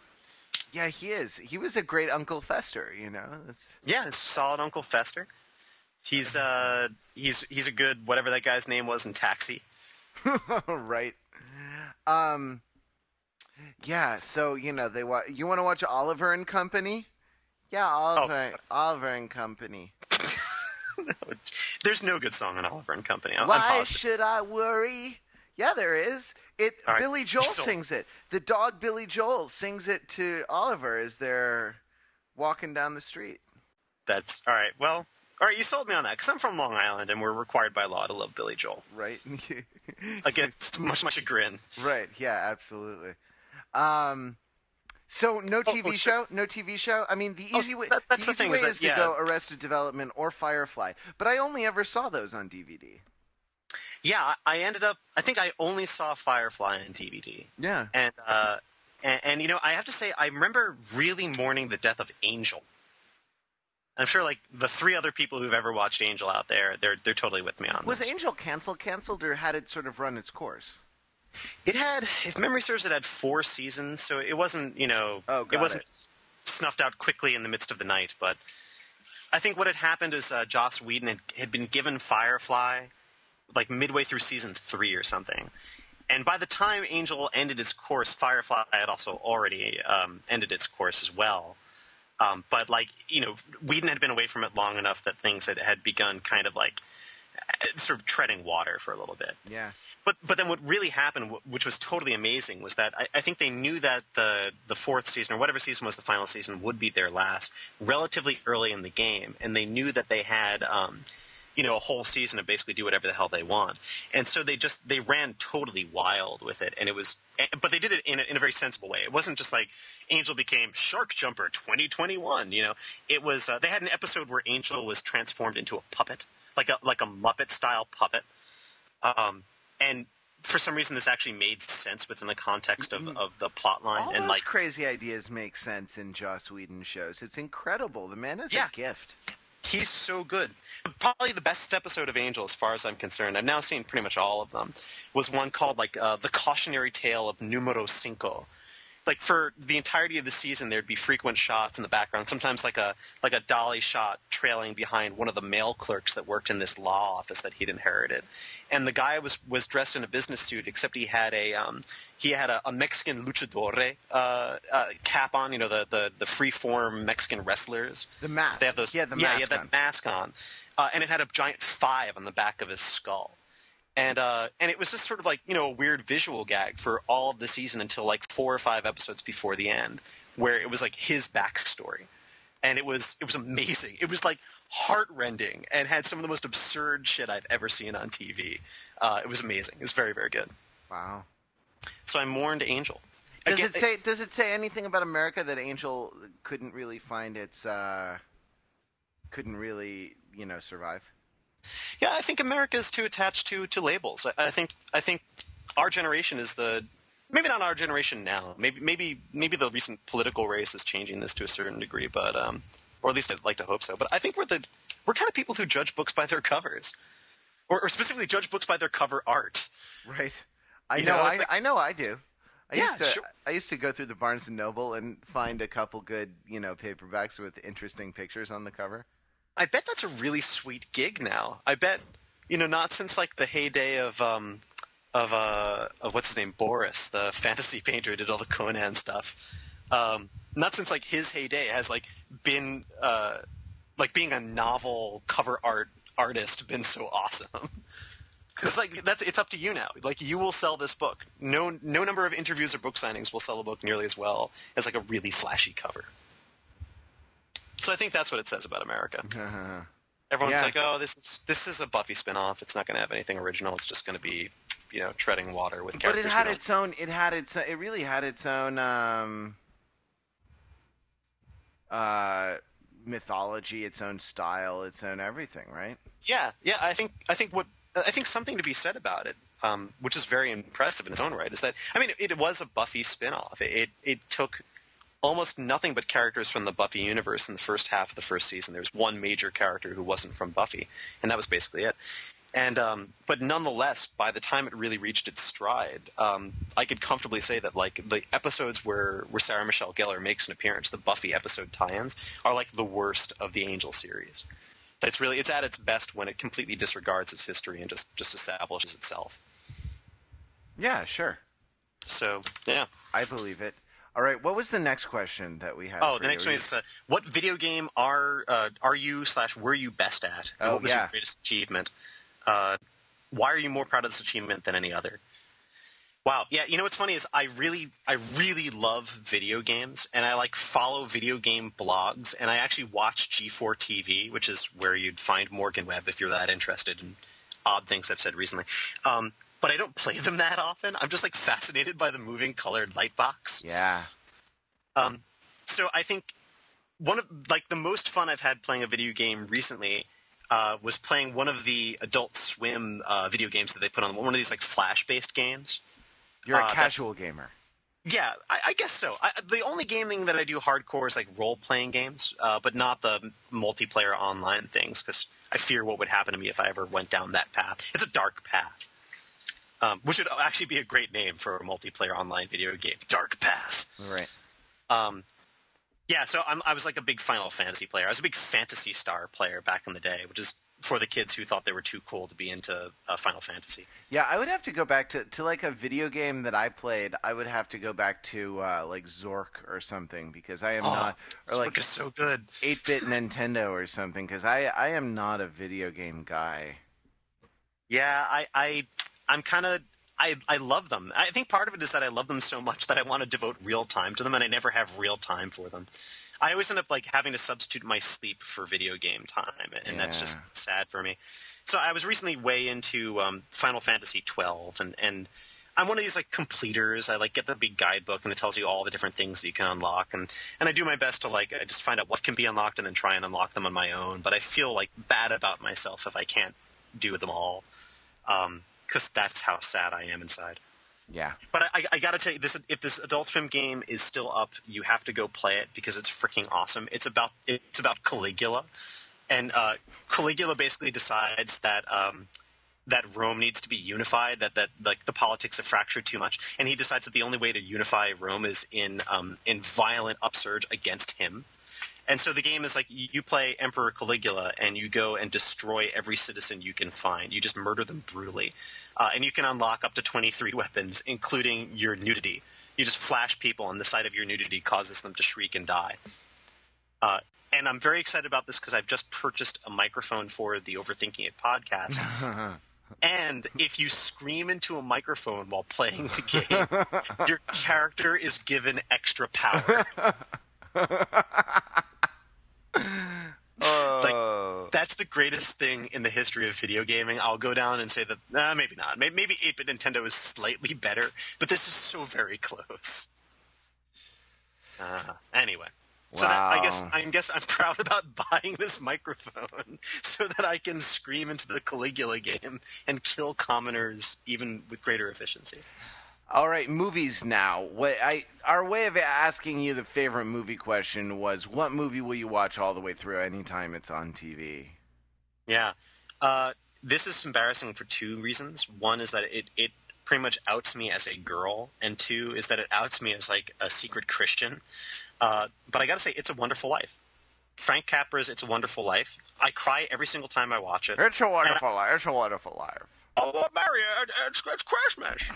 Yeah, he is. He was a great Uncle Fester, you know. That's Yeah, it's solid Uncle Fester. He's uh he's he's a good whatever that guy's name was in Taxi. (laughs) right. Um yeah, so you know, they wa- you want to watch Oliver and Company? Yeah, Oliver Oliver and Company. (laughs) There's no good song on Oliver and Company. I'm, Why should I worry? Yeah, there is. It right, Billy Joel sold. sings it. The dog Billy Joel sings it to Oliver as they're walking down the street. That's all right. Well, all right, you sold me on that because I'm from Long Island and we're required by law to love Billy Joel. Right? (laughs) Against much my chagrin. right. Yeah, absolutely. Um so no TV oh, so- show, no TV show. I mean, the Oh, easy way, that- the the easy thing way is that- is to yeah. go Arrested Development or Firefly, but I only ever saw those on DVD. Yeah, I, ended up. I think I only saw Firefly on DVD, Yeah. and uh, and, and you know, I have to say, I remember really mourning the death of Angel. I'm sure, like the three other people who've ever watched Angel out there, they're they're totally with me on this. Was this. Angel canceled canceled or had it sort of run its course? It had, if memory serves, it had four seasons, so it wasn't, you know, Oh, it wasn't it. snuffed out quickly in the midst of the night. But I think what had happened is uh, Joss Whedon had, had been given Firefly like midway through season three or something. And by the time Angel ended its course, Firefly had also already um, ended its course as well. Um, but like you know, Whedon had been away from it long enough that things had, had begun kind of like sort of treading water for a little bit. Yeah. But but then what really happened, which was totally amazing, was that I, I think they knew that the the fourth season or whatever season was the final season would be their last relatively early in the game, and they knew that they had. Um, you know, a whole season to basically do whatever the hell they want, and so they just they ran totally wild with it, and it was, eh, but they did it in a, in a very sensible way. It wasn't just like Angel became Shark Jumper 2021. You know, it was uh, they had an episode where Angel was transformed into a puppet, like a like a Muppet style puppet, um, and for some reason this actually made sense within the context of, of the plot line All and those like crazy ideas make sense in Joss Whedon shows. It's incredible. The man is Yeah. a gift. He's so good. Probably the best episode of Angel, as far as I'm concerned. I've now seen pretty much all of them. Was one called like uh, the cautionary tale of Numero Cinco. Like for the entirety of the season, there'd be frequent shots in the background. Sometimes like a like a dolly shot trailing behind one of the mail clerks that worked in this law office that he'd inherited. And the guy was was dressed in a business suit, except he had a um, he had a, a Mexican luchador uh, uh, cap on. You know the the the free form Mexican wrestlers. The mask. They have those. Yeah, the yeah, mask yeah, that on. mask on, uh, and it had a giant five on the back of his skull, and uh, and it was just sort of like you know a weird visual gag for all of the season until like four or five episodes before the end, where it was like his backstory, and it was it was amazing. It was like heartrending and had some of the most absurd shit I've ever seen on TV. Uh, it was amazing. It was very very good. Wow. So I mourned Angel. Does Again, it say does it say anything about America that Angel couldn't really find its uh couldn't really, you know, survive? Yeah, I think America is too attached to to labels. I, I think I think our generation is the maybe not our generation now. Maybe maybe maybe the recent political race is changing this to a certain degree, but um, or at least I'd like to hope so. But I think we're the we're kind of people who judge books by their covers, or, or specifically judge books by their cover art. Right. I You know, know, I, like- I know I do. I Yeah, used to sure. I used to go through the Barnes and Noble and find a couple good, you know, paperbacks with interesting pictures on the cover. I bet that's a really sweet gig now. I bet you know not since like the heyday of um of uh of what's his name Boris, the fantasy (laughs) painter who did all the Conan stuff. Um, not since like his heyday has like been uh like being a novel cover art artist been so awesome. (laughs) Because like that's it's up to you now. Like you will sell this book. No no number of interviews or book signings will sell a book nearly as well as like a really flashy cover. So I think that's what it says about America. (laughs) Everyone's Yeah. like, "Oh, this is this is a Buffy spin-off. It's not going to have anything original. It's just going to be, you know, treading water with characters." but it had its own it had its it really had its own um uh mythology, its own style, its own everything, right? yeah, yeah. I think I think what I think something to be said about it, um, which is very impressive in its own right, is that I mean, it, it was a Buffy spin-off. It, it it took almost nothing but characters from the Buffy universe in the first half of the first season. There was one major character who wasn't from Buffy, and that was basically it. And um, but nonetheless, by the time it really reached its stride, um, I could comfortably say that like the episodes where where Sarah Michelle Gellar makes an appearance, the Buffy episode tie-ins, are like the worst of the Angel series. It's really it's at its best when it completely disregards its history and just just establishes itself. Yeah, sure. So yeah. I believe it. All right, what was the next question that we had? Oh, the next you? one is uh, what video game are uh, are you slash were you best at? And Oh, what was yeah. your greatest achievement? Uh, why are you more proud of this achievement than any other? Wow, yeah. You know what's funny is I really, I really love video games, and I like follow video game blogs, and I actually watch G4 TV, which is where you'd find Morgan Webb if you're that interested in odd things I've said recently. Um, but I don't play them that often. I'm just like fascinated by the moving colored light box. Yeah. Um, so I think one of like the most fun I've had playing a video game recently uh, was playing one of the Adult Swim uh, video games that they put on one of these like flash based games. You're a Uh, casual gamer. Yeah, I, I guess so. I, the only gaming that I do hardcore is like role playing games, uh, but not the multiplayer online things because I fear what would happen to me if I ever went down that path. It's a dark path, um, which would actually be a great name for a multiplayer online video game. Dark Path. Right. Um, yeah, so I'm, I was like a big Final Fantasy player. I was a big Phantasy Star player back in the day, which is for the kids who thought they were too cool to be into uh, Final Fantasy. Yeah, I would have to go back to, to like a video game that I played. I would have to go back to uh, like Zork or something because I am oh, not or Zork like is so good. 8-bit Nintendo or something because I I am not a video game guy. Yeah, I, I I'm kind of I, I love them. I think part of it is that I love them so much that I want to devote real time to them, and I never have real time for them. I always end up like having to substitute my sleep for video game time, and that's just sad for me. So I was recently way into um, Final Fantasy twelve, and and I'm one of these like completers. I like get the big guidebook, and it tells you all the different things that you can unlock, and and I do my best to like I just find out what can be unlocked and then try and unlock them on my own. But I feel like bad about myself if I can't do them all, because that's how sad I am inside. Yeah. But I, I got to tell you, this if this Adult Swim game is still up, you have to go play it because it's freaking awesome. It's about it's about Caligula, and uh, Caligula basically decides that um, that Rome needs to be unified. That that like the politics have fractured too much, and he decides that the only way to unify Rome is in um, in violent upsurge against him. And so the game is like you play Emperor Caligula and you go and destroy every citizen you can find. You just murder them brutally. Uh, and you can unlock up to 23 weapons, including your nudity. You just flash people and the sight of your nudity causes them to shriek and die. Uh, and I'm very excited about this because I've just purchased a microphone for the Overthinking It podcast. (laughs) and if you scream into a microphone while playing the game, (laughs) your character is given extra power. (laughs) Oh. That's the greatest thing in the history of video gaming. I'll go down and say that, nah, maybe not. Maybe, maybe 8-bit Nintendo is slightly better, but this is so very close. Uh, anyway. So that, I guess I guess I'm proud about (laughs) buying this microphone (laughs) so that I can scream into the Caligula game and kill commoners even with greater efficiency. All right, movies now. What I our way of asking you the favorite movie question was, what movie will you watch all the way through anytime it's on TV? Yeah. Uh, this is embarrassing for two reasons. One is that it, it pretty much outs me as a girl, and two is that it outs me as like a secret Christian. Uh, but I gotta say, it's a wonderful life. Frank Capra's It's a Wonderful Life. I cry every single time I watch it. It's a wonderful life. It's a wonderful life. Oh, Mary, it's, it's Christmas.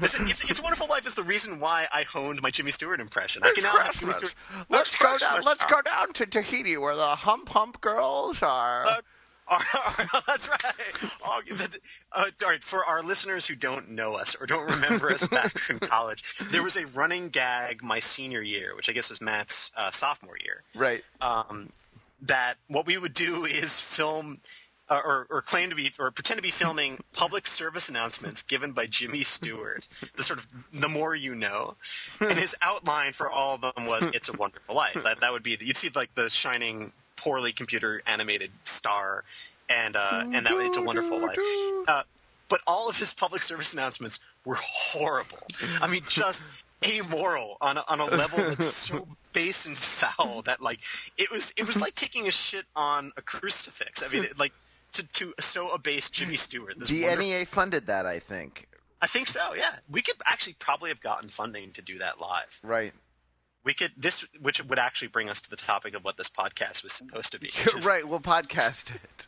This is- it's, it's a Wonderful Life is the reason why I honed my Jimmy Stewart impression. I It's can now have Jimmy Stewart. Let's go down. Let's go down to Tahiti where the hump hump girls are. Uh, (laughs) that's right. Oh, uh, all right, for our listeners who don't know us or don't remember us (laughs) back from college, there was a running gag my senior year, which I guess was Matt's uh, sophomore year. right. Um, that what we would do is film. Uh, or, or claim to be, or pretend to be filming (laughs) public service announcements given by Jimmy Stewart. The sort of the more you know, and his outline for all of them was "It's a Wonderful Life." That that would be you'd see like the shining, poorly computer animated star, and uh, and that "It's a Wonderful Life." Uh, but all of his public service announcements were horrible. I mean, just amoral on a, on a level that's so base and foul that like it was it was like taking a shit on a crucifix. I mean, it, like to to so abase Jimmy Stewart. This The wonderful- NEA funded that, I think. I think so. Yeah, we could actually probably have gotten funding to do that live. Right. We could this, which would actually bring us to the topic of what this podcast was supposed to be. is (laughs) right. We'll podcast it.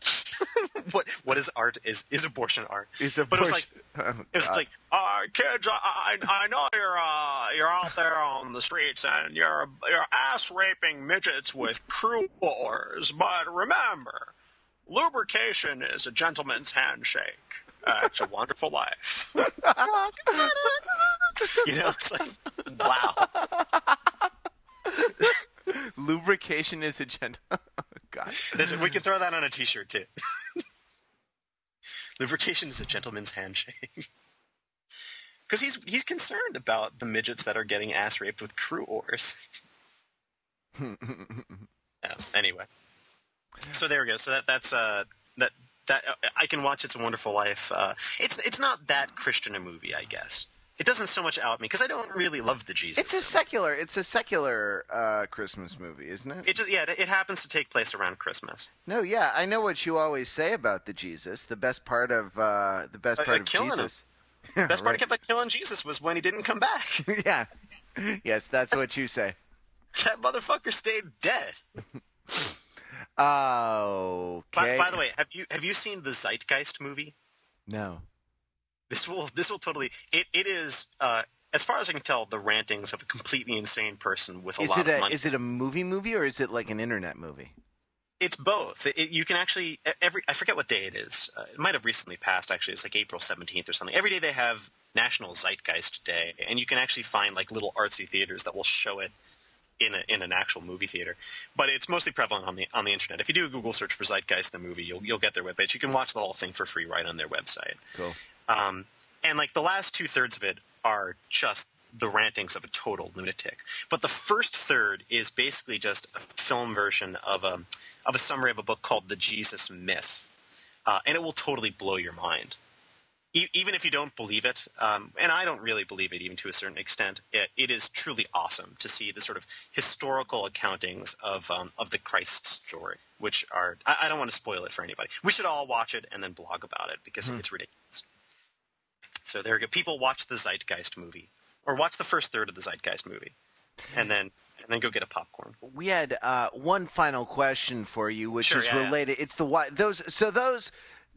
(laughs) What what is art? Is is abortion art? Is but it was like abortion- (laughs) it was like, uh, kids, I, I I know you're uh you're out there on the streets and you're you're ass raping midgets with crew oars, but remember, lubrication is a gentleman's handshake. Uh, it's a wonderful life. you know, it's like, wow. (laughs) lubrication is a gent. (laughs) God. We can throw that on a T-shirt too. (laughs) Lubrication is a gentleman's handshake. Because he's he's concerned about the midgets that are getting ass raped with crew oars. yeah, anyway, so there we go. So that that's uh that that uh, I can watch It's a Wonderful Life. Uh, it's it's not that Christian a movie, I guess. It doesn't so much out me because I don't really love the Jesus. It's a secular. It's a secular uh, Christmas movie, isn't it? it just yeah, it, it happens to take place around Christmas. No, yeah, I know what you always say about the Jesus. The best part of uh, the best Uh, part uh, of killing him. Jesus. Best (laughs) part Right. of killing Jesus was when he didn't come back. (laughs) yeah. Yes, that's what you say. that motherfucker stayed dead. Oh, (laughs) okay. By, by the way, have you have you seen the Zeitgeist movie? no. This will this will totally it it is uh, as far as I can tell the rantings of a completely insane person with a Is lot it of a money. is it a movie movie or is it like an internet movie? It's both. It, you can actually every I forget what day it is. Uh, it might have recently passed. Actually, it's like April seventeenth or something. Every day they have National Zeitgeist Day, and you can actually find like little artsy theaters that will show it in a, in an actual movie theater. But it's mostly prevalent on the on the internet. If you do a Google search for Zeitgeist the movie, you'll you'll get their webpage. You can watch the whole thing for free right on their website. Cool. Um, and like the last two thirds of it are just the rantings of a total lunatic. But the first third is basically just a film version of a of a summary of a book called The Jesus Myth, uh, and it will totally blow your mind. E- even if you don't believe it, um, and I don't really believe it, even to a certain extent, it, it is truly awesome to see the sort of historical accountings of um, of the Christ story, which are I, I don't want to spoil it for anybody. We should all watch it and then blog about it because it's ridiculous. So there you go. People watch the Zeitgeist movie, or watch the first third of the Zeitgeist movie, and then and then go get a popcorn. We had uh, one final question for you, which Sure, is yeah, yeah. related. It's the why those. So those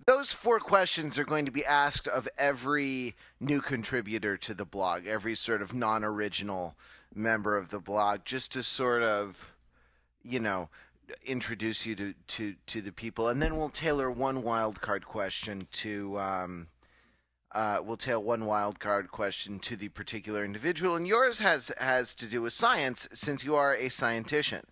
those four questions are going to be asked of every new contributor to the blog, every sort of non-original member of the blog, just to sort of, you know, introduce you to to to the people, and then we'll tailor one wild card question to. Um, uh, we'll tail one wild card question to the particular individual, and yours has has to do with science, since you are a scientician.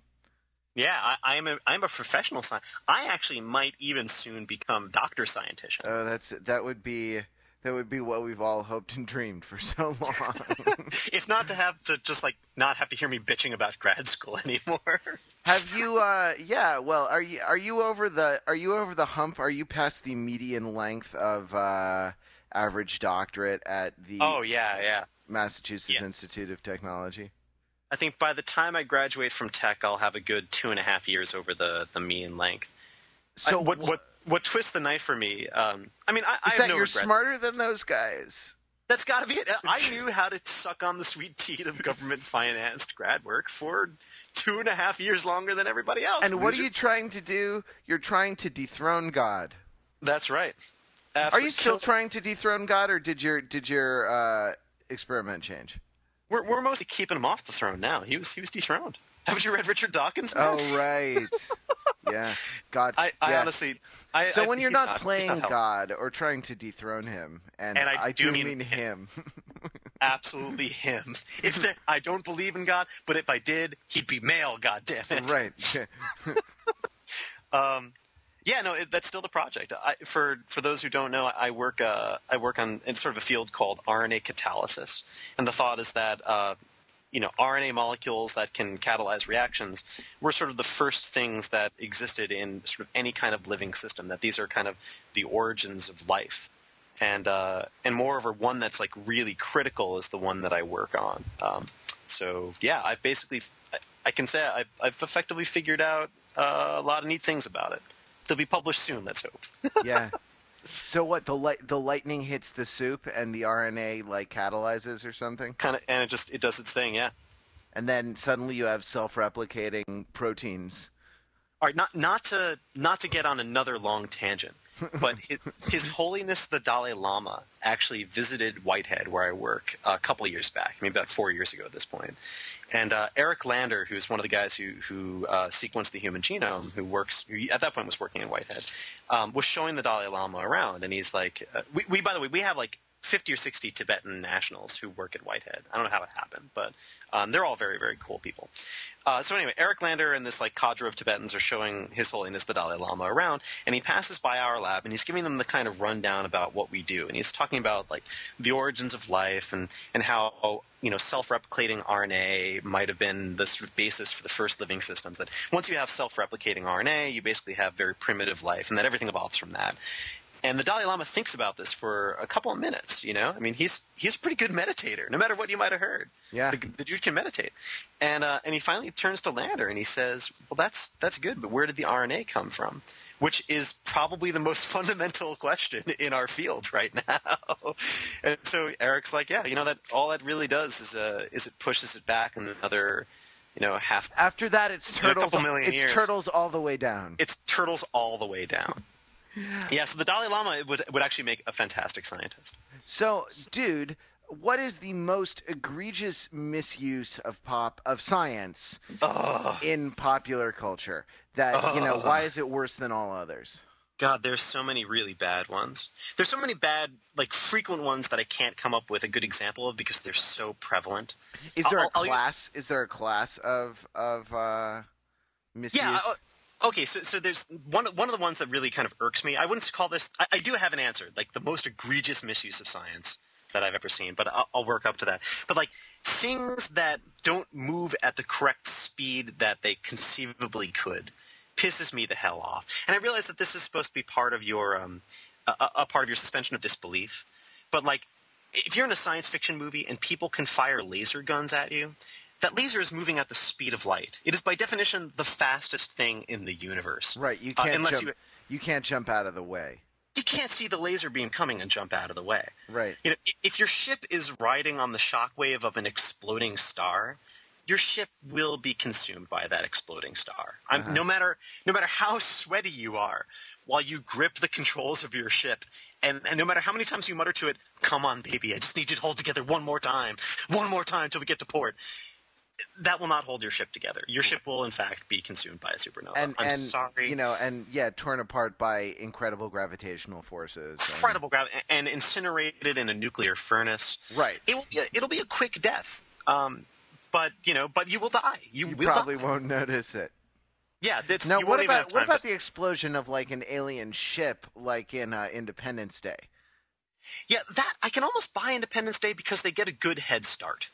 Yeah, I, I'm a I'm a professional scientist. I actually might even soon become doctor scientician. Oh, that's that would be that would be what we've all hoped and dreamed for so long. (laughs) if not to have to just like not have to hear me bitching about grad school (laughs) anymore. Have you? uh Yeah. Well, are you are you over the are you over the hump? Are you past the median length of uh average doctorate at the oh yeah, yeah. Massachusetts Yeah. Institute of Technology? I think by the time I graduate from tech, I'll have a good two and a half years over the the mean length. So I- what what what twists the knife for me? Um, I mean, I, I have that no you're smarter than those guys? That's got to be it. I knew how to suck on the sweet tea of government financed grad work for two and a half years longer than everybody else. And what are you trying to do? You're trying to dethrone God. That's right. Are you still trying to dethrone God, or did your did your uh, experiment change? We're we're mostly keeping him off the throne now. He was he was dethroned. (laughs) Haven't you read Richard Dawkins? man? Oh (laughs) right, yeah, God. I, I yeah. honestly. I, So I when you're he's not playing helping. God or trying to dethrone Him, and, And I do mean, mean Him, (laughs) absolutely him. If there, I don't believe in God, but if I did, he'd be male. God damn it. right? Um, yeah, no, it, that's still the project. I, for for those who don't know, I work uh, I work on in sort of a field called RNA catalysis, and the thought is that uh, you know RNA molecules that can catalyze reactions were sort of the first things that existed in sort of any kind of living system. That these are kind of the origins of life, and uh, and moreover, one that's like really critical is the one that I work on. Um, so yeah, I've basically I, I can say I've, I've effectively figured out uh, a lot of neat things about it. They'll be published soon. Let's hope. (laughs) yeah. So what? The light the lightning hits the soup, and the RNA like catalyzes or something, kind of, and it just it does its thing. Yeah. and then suddenly you have self-replicating proteins. All right, not not to not to get on another long tangent, but his, (laughs) His Holiness the Dalai Lama actually visited Whitehead, where I work, a couple of years back, maybe about four years ago at this point. And uh, Eric Lander, who's one of the guys who who uh, sequenced the human genome, who works who at that point was working in Whitehead, um, was showing the Dalai Lama around, and he's like, uh, we, we by the way we have like 50 or 60 Tibetan nationals who work at Whitehead. I don't know how it happened, but um, they're all very, very cool people. Uh, so anyway, Eric Lander and this like cadre of Tibetans are showing His Holiness the Dalai Lama around, and he passes by our lab and he's giving them the kind of rundown about what we do, and he's talking about like the origins of life and and how you know self-replicating RNA might have been the sort of basis for the first living systems. That once you have self-replicating RNA, you basically have very primitive life, and that everything evolves from that. And the Dalai Lama thinks about this for a couple of minutes. You know, I mean, he's he's a pretty good meditator, no matter what you might have heard. Yeah. the, the dude can meditate, and uh, and he finally turns to Lander and he says, "Well, that's that's good, but where did the RNA come from?" Which is probably the most (laughs) fundamental question in our field right now. (laughs) and so Eric's like, "Yeah, you know that all that really does is uh, is it pushes it back another." you know half. After that, it's turtles. It's years. turtles all the way down. It's turtles all the way down. Yeah, so the Dalai Lama would would actually make a fantastic scientist. So, dude, what is the most egregious misuse of pop of science Ugh. in popular culture? That you know, why is it worse than all others? God, there's so many really bad ones. There's so many bad, like frequent ones that I can't come up with a good example of because they're so prevalent. Is there a I'll- use- class? Is there a class of of uh, misuse? Yeah. Okay. So, so there's one one of the ones that really kind of irks me. I wouldn't call this. I, I do have an answer, like the most egregious misuse of science that I've ever seen, but I'll, I'll work up to that. But like things that don't move at the correct speed that they conceivably could pisses me the hell off. And I realize that this is supposed to be part of your um, a- a part of your suspension of disbelief, but like if you're in a science fiction movie and people can fire laser guns at you, that laser is moving at the speed of light. It is by definition the fastest thing in the universe. right. You Uh, can't unless jump. you You can't jump out of the way. you can't see the laser beam coming and jump out of the way. Right. You know, if your ship is riding on the shockwave of an exploding star, your ship will be consumed by that exploding star. I'm, Uh-huh. No matter no matter how sweaty you are, while you grip the controls of your ship, and, and no matter how many times you mutter to it, "Come on, baby, I just need you to hold together one more time, one more time till we get to port." That will not hold your ship together. Your ship will, in fact, be consumed by a supernova. And I'm and sorry. you know, and yeah, torn apart by incredible gravitational forces. and- incredible gravity and incinerated in a nuclear furnace. Right. It will be a, it'll be a quick death. Um, but you know, but you will die. You, You will probably die. won't notice it. Yeah. That's, Now, you what won't even about what about to- the explosion of like an alien ship, like in uh, Independence Day? Yeah, that I can almost buy Independence Day because they get a good head start.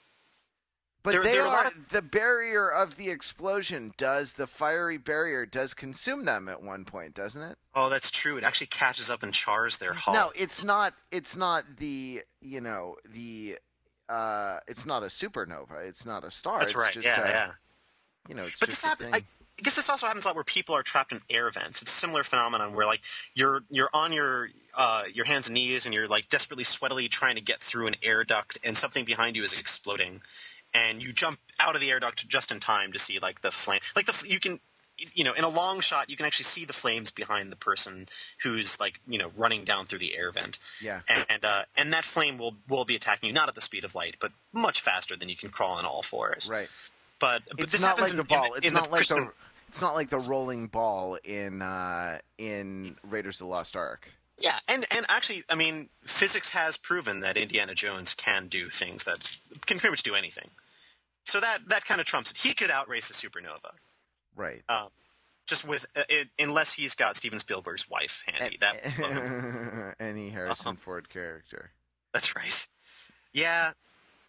But There- they there are are of- the barrier of the explosion. Does the fiery barrier does consume them at one point, doesn't it? Oh, that's true. It actually catches up and chars their hull. No, it's not. It's not the you know the. Uh, it's not a supernova. It's not a star. that's it's right. Just yeah, a, yeah. You know, it's But just this a happens. I, I guess this also happens a lot where people are trapped in air vents. It's a similar phenomenon where like you're you're on your uh, your hands and knees and you're like desperately sweatily trying to get through an air duct and something behind you is exploding, and you jump out of the air duct just in time to see like the flame. Like the you can you know in a long shot you can actually see the flames behind the person who's like you know running down through the air vent Yeah. and uh, and that flame will will be attacking you not at the speed of light but much faster than you can crawl on all fours Right. but but It's this not happens like the in- in ball. it's in not like Christian- the. It's not like the rolling ball in uh, in Raiders of the Lost Ark. Yeah, and and actually, I mean, physics has proven that Indiana Jones can do things that can pretty much do anything. So that that kind of trumps it. He could outrace a supernova, Right. um, just with uh, it, unless he's got Steven Spielberg's wife handy. That Any (laughs) Harrison Uh-huh. Ford character. that's right. Yeah.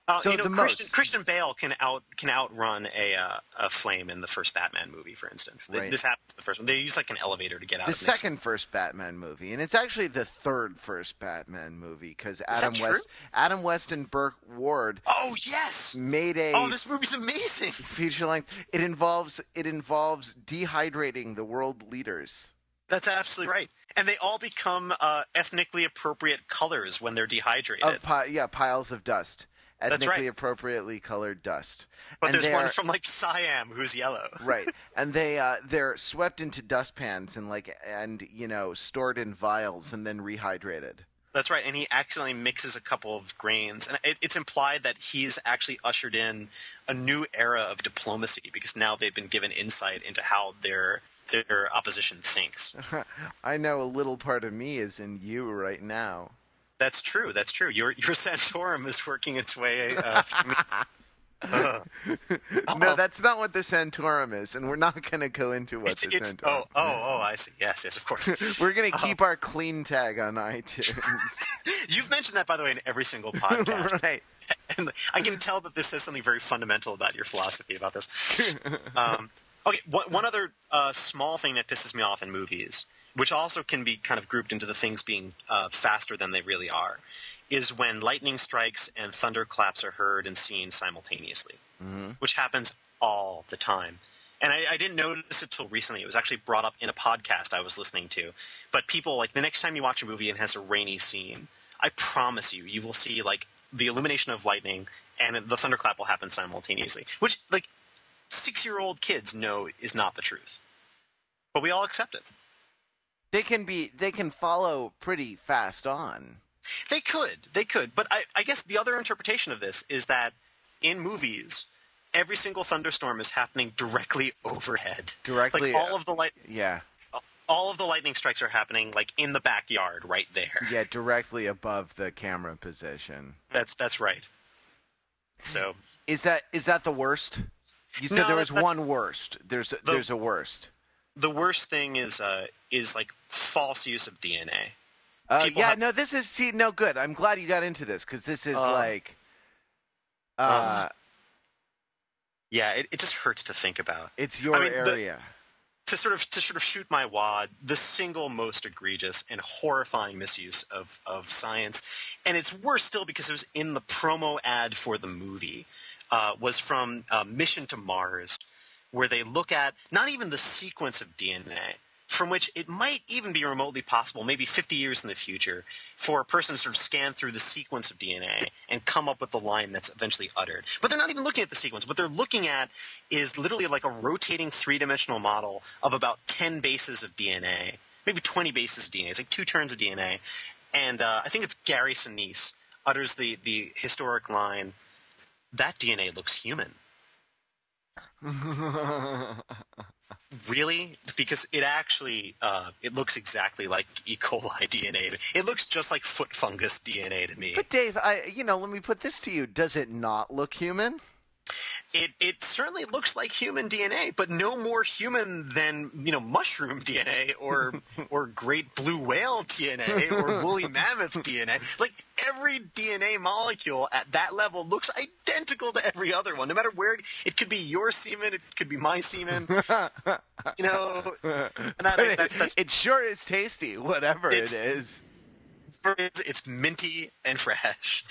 Uh, So you know, the Christian, most- Christian Bale can out can outrun a uh, a flame in the first Batman movie, for instance. Right. This happens the first one. They use like an elevator to get out. The of next- second first Batman movie, and it's actually the third first Batman movie because Adam? West, Adam West and Burt Ward Oh yes. made a Oh, this movie's amazing. (laughs) feature length. It involves it involves dehydrating the world leaders. That's absolutely right. And they all become uh, ethnically appropriate colors when they're dehydrated. Pi- yeah, piles of dust, ethnically right. appropriately colored dust. but and there's one are- from like Siam who's yellow. (laughs) right and they uh, they're swept into dustpans and like and you know stored in vials and then rehydrated That's right. And he accidentally mixes a couple of grains. And it, it's implied that he's actually ushered in a new era of diplomacy because now they've been given insight into how their their opposition thinks. (laughs) i know a little part of me is in you right now That's true. That's true. Your your Santorum is working its way uh, through me. Ugh. (laughs) no that's not what the santorum is and we're not going to go into what It's, the it's santorum oh oh oh I see yes yes of course (laughs) we're going to keep our clean tag on itunes (laughs) you've mentioned that by the way in every single podcast right and I can tell that this says something very fundamental about your philosophy about this. Um, okay, one, one other uh, small thing that pisses me off in movies, which also can be kind of grouped into the things being uh, faster than they really are, is when lightning strikes and thunderclaps are heard and seen simultaneously, Mhm. which happens all the time. And I, I didn't notice it till recently. It was actually brought up in a podcast I was listening to. But people, like, the next time you watch a movie and it has a rainy scene, I promise you, you will see, like, the illumination of lightning and the thunderclap will happen simultaneously. Which, like, six-year-old kids know is not the truth, but we all accept it. They can be they can follow pretty fast on. They could, they could, but I, I guess the other interpretation of this is that in movies, every single thunderstorm is happening directly overhead. Directly, like all of the light, Yeah. all of the lightning strikes are happening like in the backyard, right there. Yeah, directly above the camera position. That's that's right. So Is that is that the worst? You said No, there was one worst. There's a, there's a worst. the worst thing is uh, is like false use of DNA. Uh, yeah, have- no, this is see, no good. I'm glad you got into this because this is Uh, like, uh, Yeah, it, it just hurts to think about. it's your I mean, the- area. To sort of to sort of shoot my wad, the single most egregious and horrifying misuse of, of science, and it's worse still because it was in the promo ad for the movie, uh, was from uh, Mission to Mars, where they look at not even the sequence of DNA, from which it might even be remotely possible, maybe 50 years in the future, for a person to sort of scan through the sequence of DNA and come up with the line that's eventually uttered. But they're not even looking at the sequence. What they're looking at is literally like a rotating three-dimensional model of about 10 bases of DNA, maybe 20 bases of DNA. It's like two turns of DNA. And uh, I think it's Gary Sinise utters the, the historic line, that DNA looks human. (laughs) Really? Because it actually uh, it looks exactly like E. coli (laughs) DNA. It looks just like foot fungus DNA to me. But Dave, I you know, let me put this to you: Does it not look human? It it certainly looks like human DNA, but no more human than you know mushroom DNA or (laughs) or great blue whale DNA or woolly mammoth DNA. Like every DNA molecule at that level looks identical to every other one, no matter where it, it could be your semen, it could be my semen. (laughs) you know, that, But that's, it, that's it sure is tasty, whatever it is. it's, it's minty and fresh.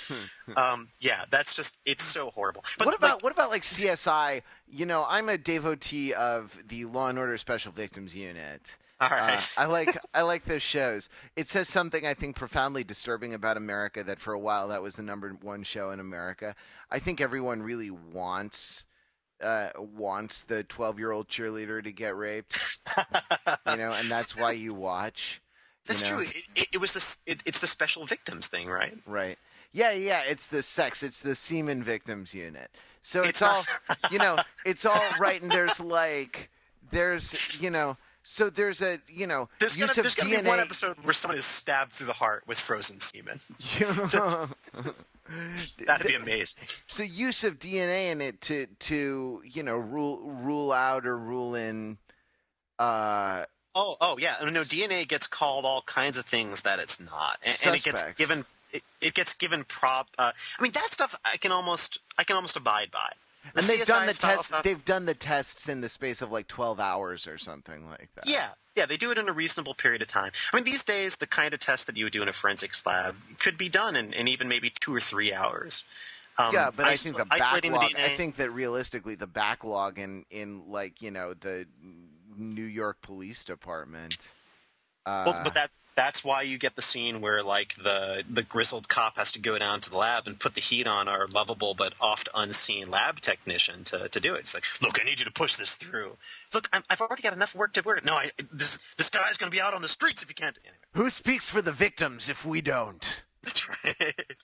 um, yeah, that's just it's so horrible. But what about like, what about like CSI? You know, I'm a devotee of the Law and Order Special Victims Unit. (laughs) all right? Uh, I like (laughs) I like those shows. It says something I think profoundly disturbing about America that for a while that was the number one show in America. I think everyone really wants uh, wants the 12 year old cheerleader to get raped, you know, and that's why you watch. you That's know? true. It, it, it was this. It, it's the special victims thing, right? Right. Yeah, yeah, it's the sex, it's the semen victims unit. So it's, It's all, you know, (laughs) it's all right, and there's like, there's, you know, so there's a, you know, There's gonna, use of there's gonna be one episode where someone is stabbed through the heart with frozen semen. (laughs) Just- That'd be amazing. so use of DNA in it to to you know rule rule out or rule in. Uh, Oh, oh yeah. No, DNA gets called all kinds of things that it's not, and, and it gets given. It, it gets given prop. Uh, I mean, that stuff I can almost I can almost abide by. The and they've done the tests. They've done the tests in the space of like twelve hours or something like that. Yeah, yeah, they do it in a reasonable period of time. I mean, these days, the kind of test that you would do in a forensics lab could be done in, in even maybe two or three hours. Um, yeah, but I isol- think the backlog. the I think that realistically, the backlog in in like you know the New York Police Department. Uh, well, but that that's why you get the scene where like the the grizzled cop has to go down to the lab and put the heat on our lovable but oft unseen lab technician to, to do it. It's like, look, I need you to push this through. Look, I'm, I've already got enough work to work. No, I, this this guy's going to be out on the streets if you can't. Anyway, who speaks for the victims if we don't? That's right.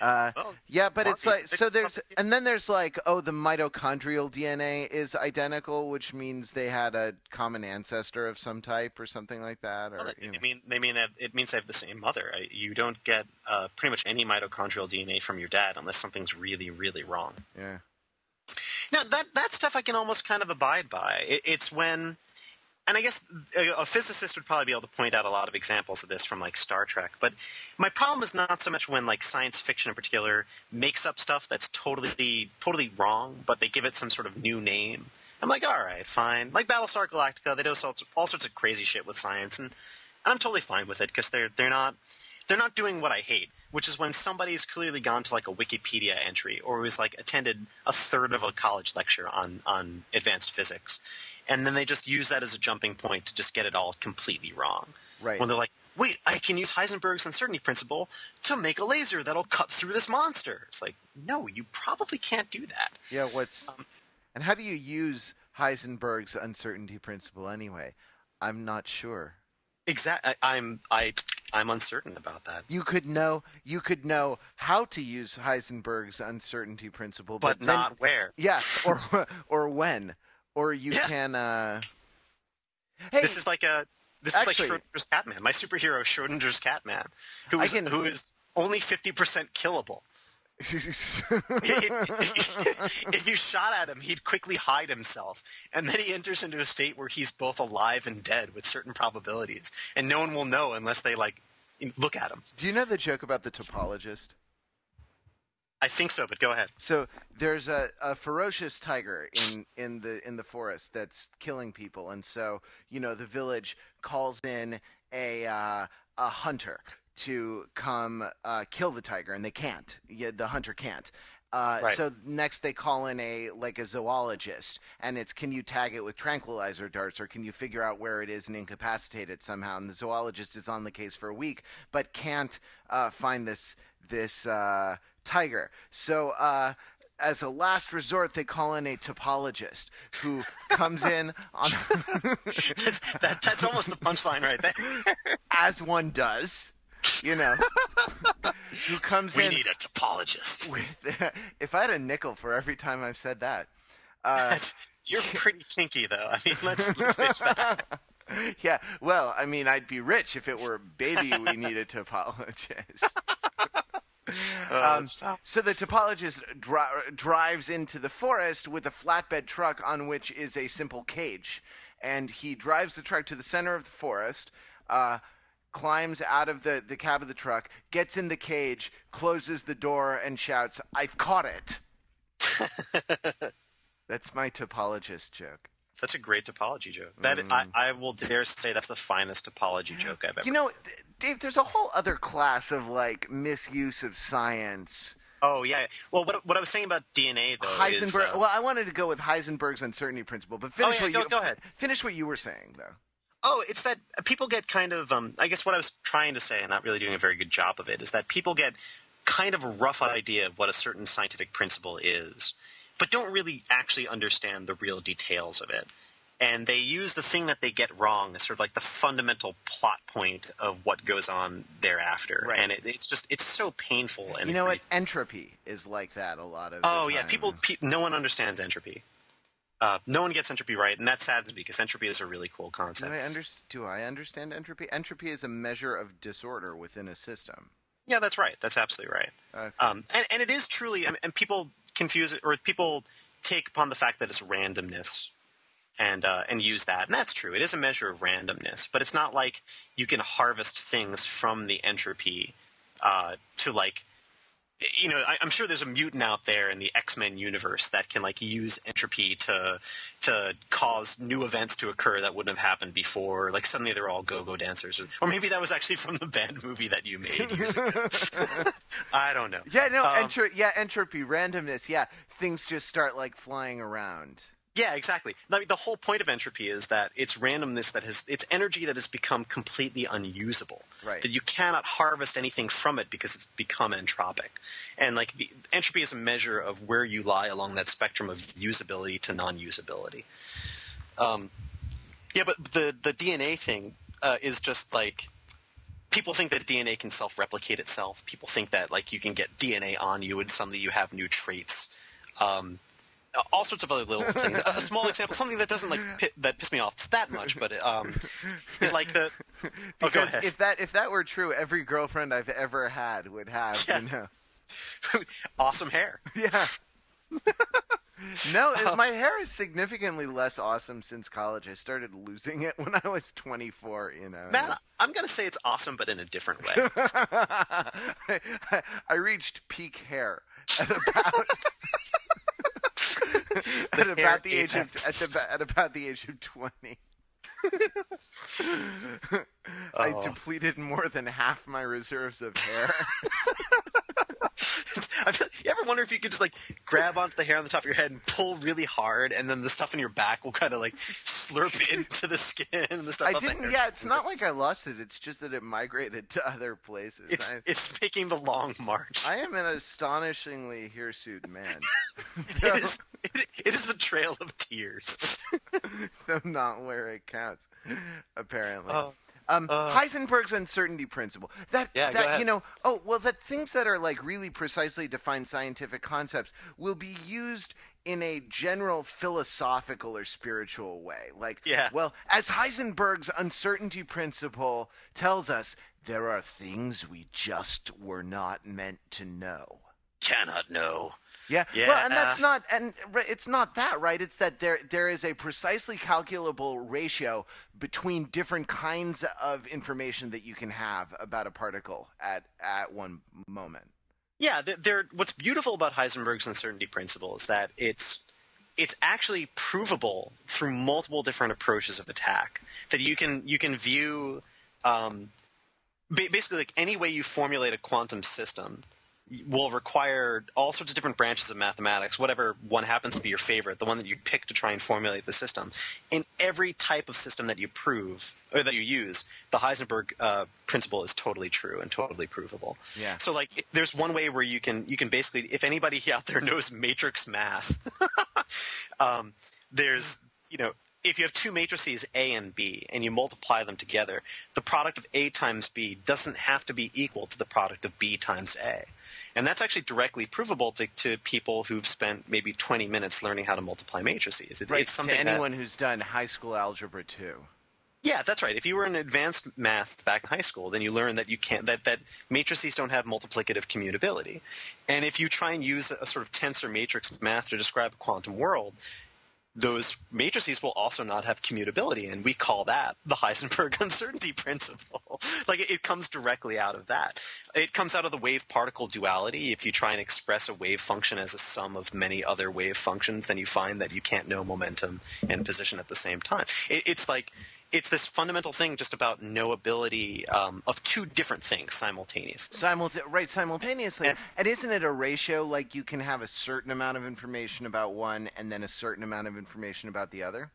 Uh, Well, yeah, but it's like so. There's and then there's like oh, the mitochondrial DNA is identical, which means they had a common ancestor of some type or something like that. Or Well, you know. mean they mean that it means they have the same mother. You don't get uh, pretty much any mitochondrial DNA from your dad unless something's really, really wrong. yeah. Now that that stuff I can almost kind of abide by. It, it's when, and I guess a, a physicist would probably be able to point out a lot of examples of this from like Star Trek. But my problem is not so much when like science fiction in particular makes up stuff that's totally totally wrong, but they give it some sort of new name. I'm like, all right, fine. Like Battlestar Galactica, they do all sorts, all sorts of crazy shit with science, and, and I'm totally fine with it because they're they're not they're not doing what I hate, which is when somebody's clearly gone to like a Wikipedia entry or was like attended a third of a college lecture on on advanced physics, and then they just use that as a jumping point to just get it all completely wrong. Right. When they're like, "Wait, I can use Heisenberg's uncertainty principle to make a laser that'll cut through this monster." It's like, no, you probably can't do that. Yeah, what's Um, And how do you use Heisenberg's uncertainty principle anyway? I'm not sure. Exactly. I'm I I'm uncertain about that. You could know you could know how to use Heisenberg's uncertainty principle, but, but not then, where. Yeah, or (laughs) or when, or you Yeah. can. Uh... Hey, This is like a this Actually- is like Schrodinger's Catman. My superhero Schrodinger's Catman, who is can- who is only fifty percent killable. (laughs) if you shot at him, he'd quickly hide himself, and then he enters into a state where he's both alive and dead with certain probabilities, and no one will know unless they like look at him. do you know the joke about the topologist? I think so, but go ahead. So there's a, a ferocious tiger in, in the in the forest that's killing people, and so you know the village calls in a uh, a hunter to come uh, kill the tiger, and they can't. Yeah, the hunter can't. Uh, Right. So next they call in a like a zoologist, and it's can you tag it with tranquilizer darts, or can you figure out where it is and incapacitate it somehow? And the zoologist is on the case for a week, but can't uh, find this this uh, tiger. So uh, as a last resort, they call in a topologist who comes in on (laughs) That's, that, that's almost the punchline right there. (laughs) as one does, you know, who comes We in We need a topologist. with. (laughs) if I had a nickel for every time I've said that. Uh, You're pretty kinky, though. I mean, let's, let's face facts. yeah, well, I mean, I'd be rich if it were baby we needed to apologize. Uh, Um, so the topologist dri- drives into the forest with a flatbed truck on which is a simple cage, and he drives the truck to the center of the forest. Uh, climbs out of the, the cab of the truck, gets in the cage, closes the door, and shouts, I've caught it. (laughs) That's my topologist joke. That's a great topology joke. That I, I will dare say that's the finest topology joke I've ever. You know, Dave, there's a whole other class of like misuse of science. oh yeah. Well, what what I was saying about DNA though is uh, well, I wanted to go with Heisenberg's uncertainty principle, but Oh, finish yeah, what go- you go ahead. Finish what you were saying, though. Oh, it's that people get kind of. Um, I guess what I was trying to say, and not really doing a very good job of it, is that people get kind of a rough idea of what a certain scientific principle is, but don't really actually understand the real details of it. And they use the thing that they get wrong as sort of like the fundamental plot point of what goes on thereafter. Right. And it, it's just it's so painful. And you know what? Entropy is like that a lot of. Oh yeah, people. Pe- no one understands entropy. Uh, no one gets entropy right, and that saddens me because entropy is a really cool Do concept. I, under- do I understand entropy? Entropy is a measure of disorder within a system. Yeah, that's right. That's absolutely right. Okay. Um, and, and it is truly, and, and people confuse it, or people take upon the fact that it's randomness and uh, and use that, and that's true. It is a measure of randomness, but it's not like you can harvest things from the entropy uh, to like. You know, I, I'm sure there's a mutant out there in the X-Men universe that can like use entropy to to cause new events to occur that wouldn't have happened before. Like suddenly they're all go-go dancers, or, or maybe that was actually from the band movie that you made years (laughs) ago. (laughs) I don't know. yeah, no, Um, entro- yeah, entropy, randomness. Yeah, things just start like flying around. Yeah, exactly. I mean, the whole point of entropy is that it's randomness that has it's energy that has become completely unusable. Right. That you cannot harvest anything from it because it's become entropic. And like entropy is a measure of where you lie along that spectrum of usability to non-usability. Um, yeah, but the the DNA thing uh, is just like people think that DNA can self-replicate itself. People think that like you can get DNA on you and suddenly you have new traits. Um, all sorts of other little (laughs) things. A small example, something that doesn't like pi- that piss me off that much, but um, is like the. (laughs) Oh, Because ahead. if that if that were true, every girlfriend I've ever had would have, Yeah. you know. (laughs) awesome hair. Yeah. no, it- my hair is significantly less awesome since college. I started losing it when I was 24, you know. Man, I'm gonna say it's awesome, but in a different way. I, I reached peak hair at about (laughs) at about the age of at, about, at about the age of 20. (laughs) I Oh. depleted more than half my reserves of hair. (laughs) I feel, you ever wonder if you could just like grab onto the hair on the top of your head and pull really hard, and then the stuff in your back will kind of like slurp into the skin and the stuff. I didn't. Yeah, it's not like I lost it. It's just that it migrated to other places. It's I, it's making the long march. I am an astonishingly hirsute man. It is It, (laughs) it is the trail of tears. (laughs) Though not where it counts, apparently. Uh, Um, Uh. Heisenberg's uncertainty principle. That Yeah, that you know. Oh well, that things that are like really precisely defined scientific concepts will be used in a general philosophical or spiritual way. Like, Yeah. well, as Heisenberg's uncertainty principle tells us, there are things we just were not meant to know. Cannot know. Yeah. Yeah. Well, and that's not, and it's not that, right? It's that there there is a precisely calculable ratio between different kinds of information that you can have about a particle at at one moment. Yeah, there. What's beautiful about Heisenberg's uncertainty principle is that it's it's actually provable through multiple different approaches of attack. That you can you can view um, basically like any way you formulate a quantum system will require all sorts of different branches of mathematics, whatever one happens to be your favorite, the one that you pick to try and formulate the system. In every type of system that you prove or that you use, the Heisenberg uh, principle is totally true and totally provable. Yeah. So like, there's one way where you can you can basically, if anybody (laughs) out there knows matrix math, (laughs) um, there's you know if you have two matrices A and B and you multiply them together, the product of A times B doesn't have to be equal to the product of B times A. And that's actually directly provable to, to people who've spent maybe 20 minutes learning how to multiply matrices. It, Right. It's something to that- anyone who's done high school algebra two. yeah, that's right. If you were in advanced math back in high school, then you learn that you can't that that matrices don't have multiplicative commutability. And if you try and use a sort of tensor matrix math to describe a quantum world, those matrices will also not have commutability, and we call that the Heisenberg (laughs) uncertainty principle. (laughs) like it, comes directly out of that. It comes out of the wave-particle duality. If you try and express a wave function as a sum of many other wave functions, then you find that you can't know momentum and position at the same time. It, it's like it's this fundamental thing just about knowability um, of two different things simultaneously. Simulta- right, simultaneously. And- And isn't it a ratio like you can have a certain amount of information about one and then a certain amount of information about the other?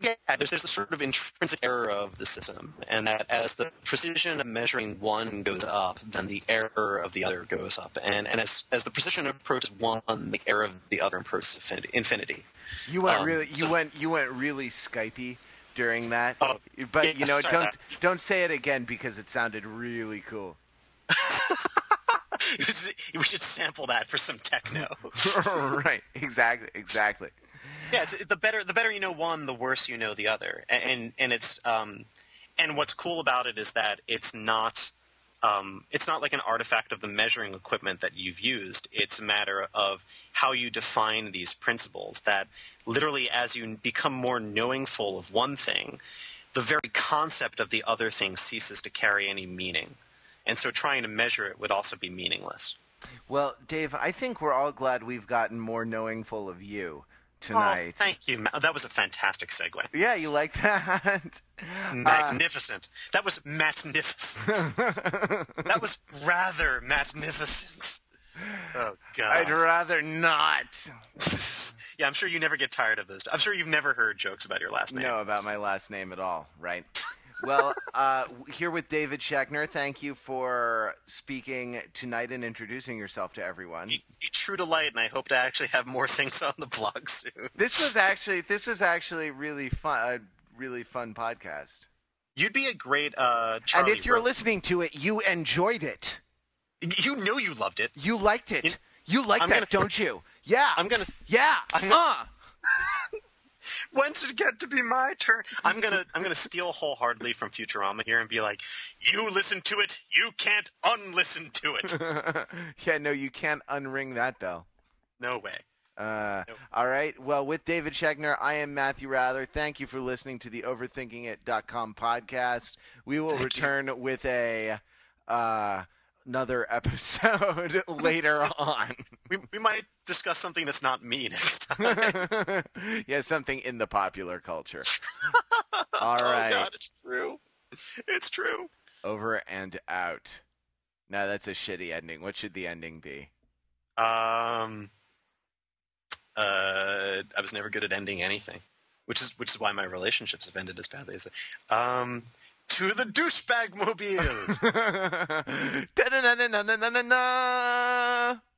Yeah, there's, there's this sort of intrinsic error of the system, and that as the precision of measuring one goes up, then the error of the other goes up, and and as as the precision approaches one, the error of the other approaches infinity. You went Um, really you so- went you went really Skypey during that. Oh, but yeah, you know, don't about don't say it again because it sounded really cool. (laughs) we should sample that for some techno. (laughs) right, exactly, exactly. yeah, it's, the better the better you know one, the worse you know the other, and and, and it's um, and what's cool about it is that it's not um, it's not like an artifact of the measuring equipment that you've used. It's a matter of how you define these principles. That literally, as you become more knowingful of one thing, the very concept of the other thing ceases to carry any meaning, and so trying to measure it would also be meaningless. Well, Dave, I think we're all glad we've gotten more knowingful of you oh, tonight. Oh, thank you. That was a fantastic segue. yeah, you like that? (laughs) Uh, magnificent. that was magnificent. (laughs) that was rather magnificent. Oh God. I'd rather not (laughs) yeah, I'm sure you never get tired of those. I'm sure you've never heard jokes about your last name. know about my last name at all, right? Well, (laughs) uh, here with David Schechner, thank you for speaking tonight and introducing yourself to everyone. You, you true to light, and I hope to actually have more things on the blog soon. This was actually this was actually really fun, a really fun podcast. You'd be a great uh, Charlie. and if you're listening to it, you enjoyed it. you know you loved it. You liked it. You like I'm that, don't you? Yeah. I'm gonna. yeah. I'm uh. When's (laughs) it get to be my turn? I'm gonna I'm gonna steal wholeheartedly from Futurama here and be like, you listen to it, you can't unlisten to it. (laughs) yeah, no, you can't unring that bell. No way. Uh. All right. Well, with David Schechner, I am Matthew Wrather. Thank you for listening to the OverThinkingIt.com podcast. We will Thank you. return with a uh, another (laughs) episode later on. We we might discuss something that's not me next (laughs) time. yeah, something in the popular culture. (laughs) All oh. God, it's true. It's true. Over and out. No, that's a shitty ending. What should the ending be? Um. Uh, I was never good at ending anything, which is which is why my relationships have ended as badly as. they- Um, to the douchebag mobile. (laughs)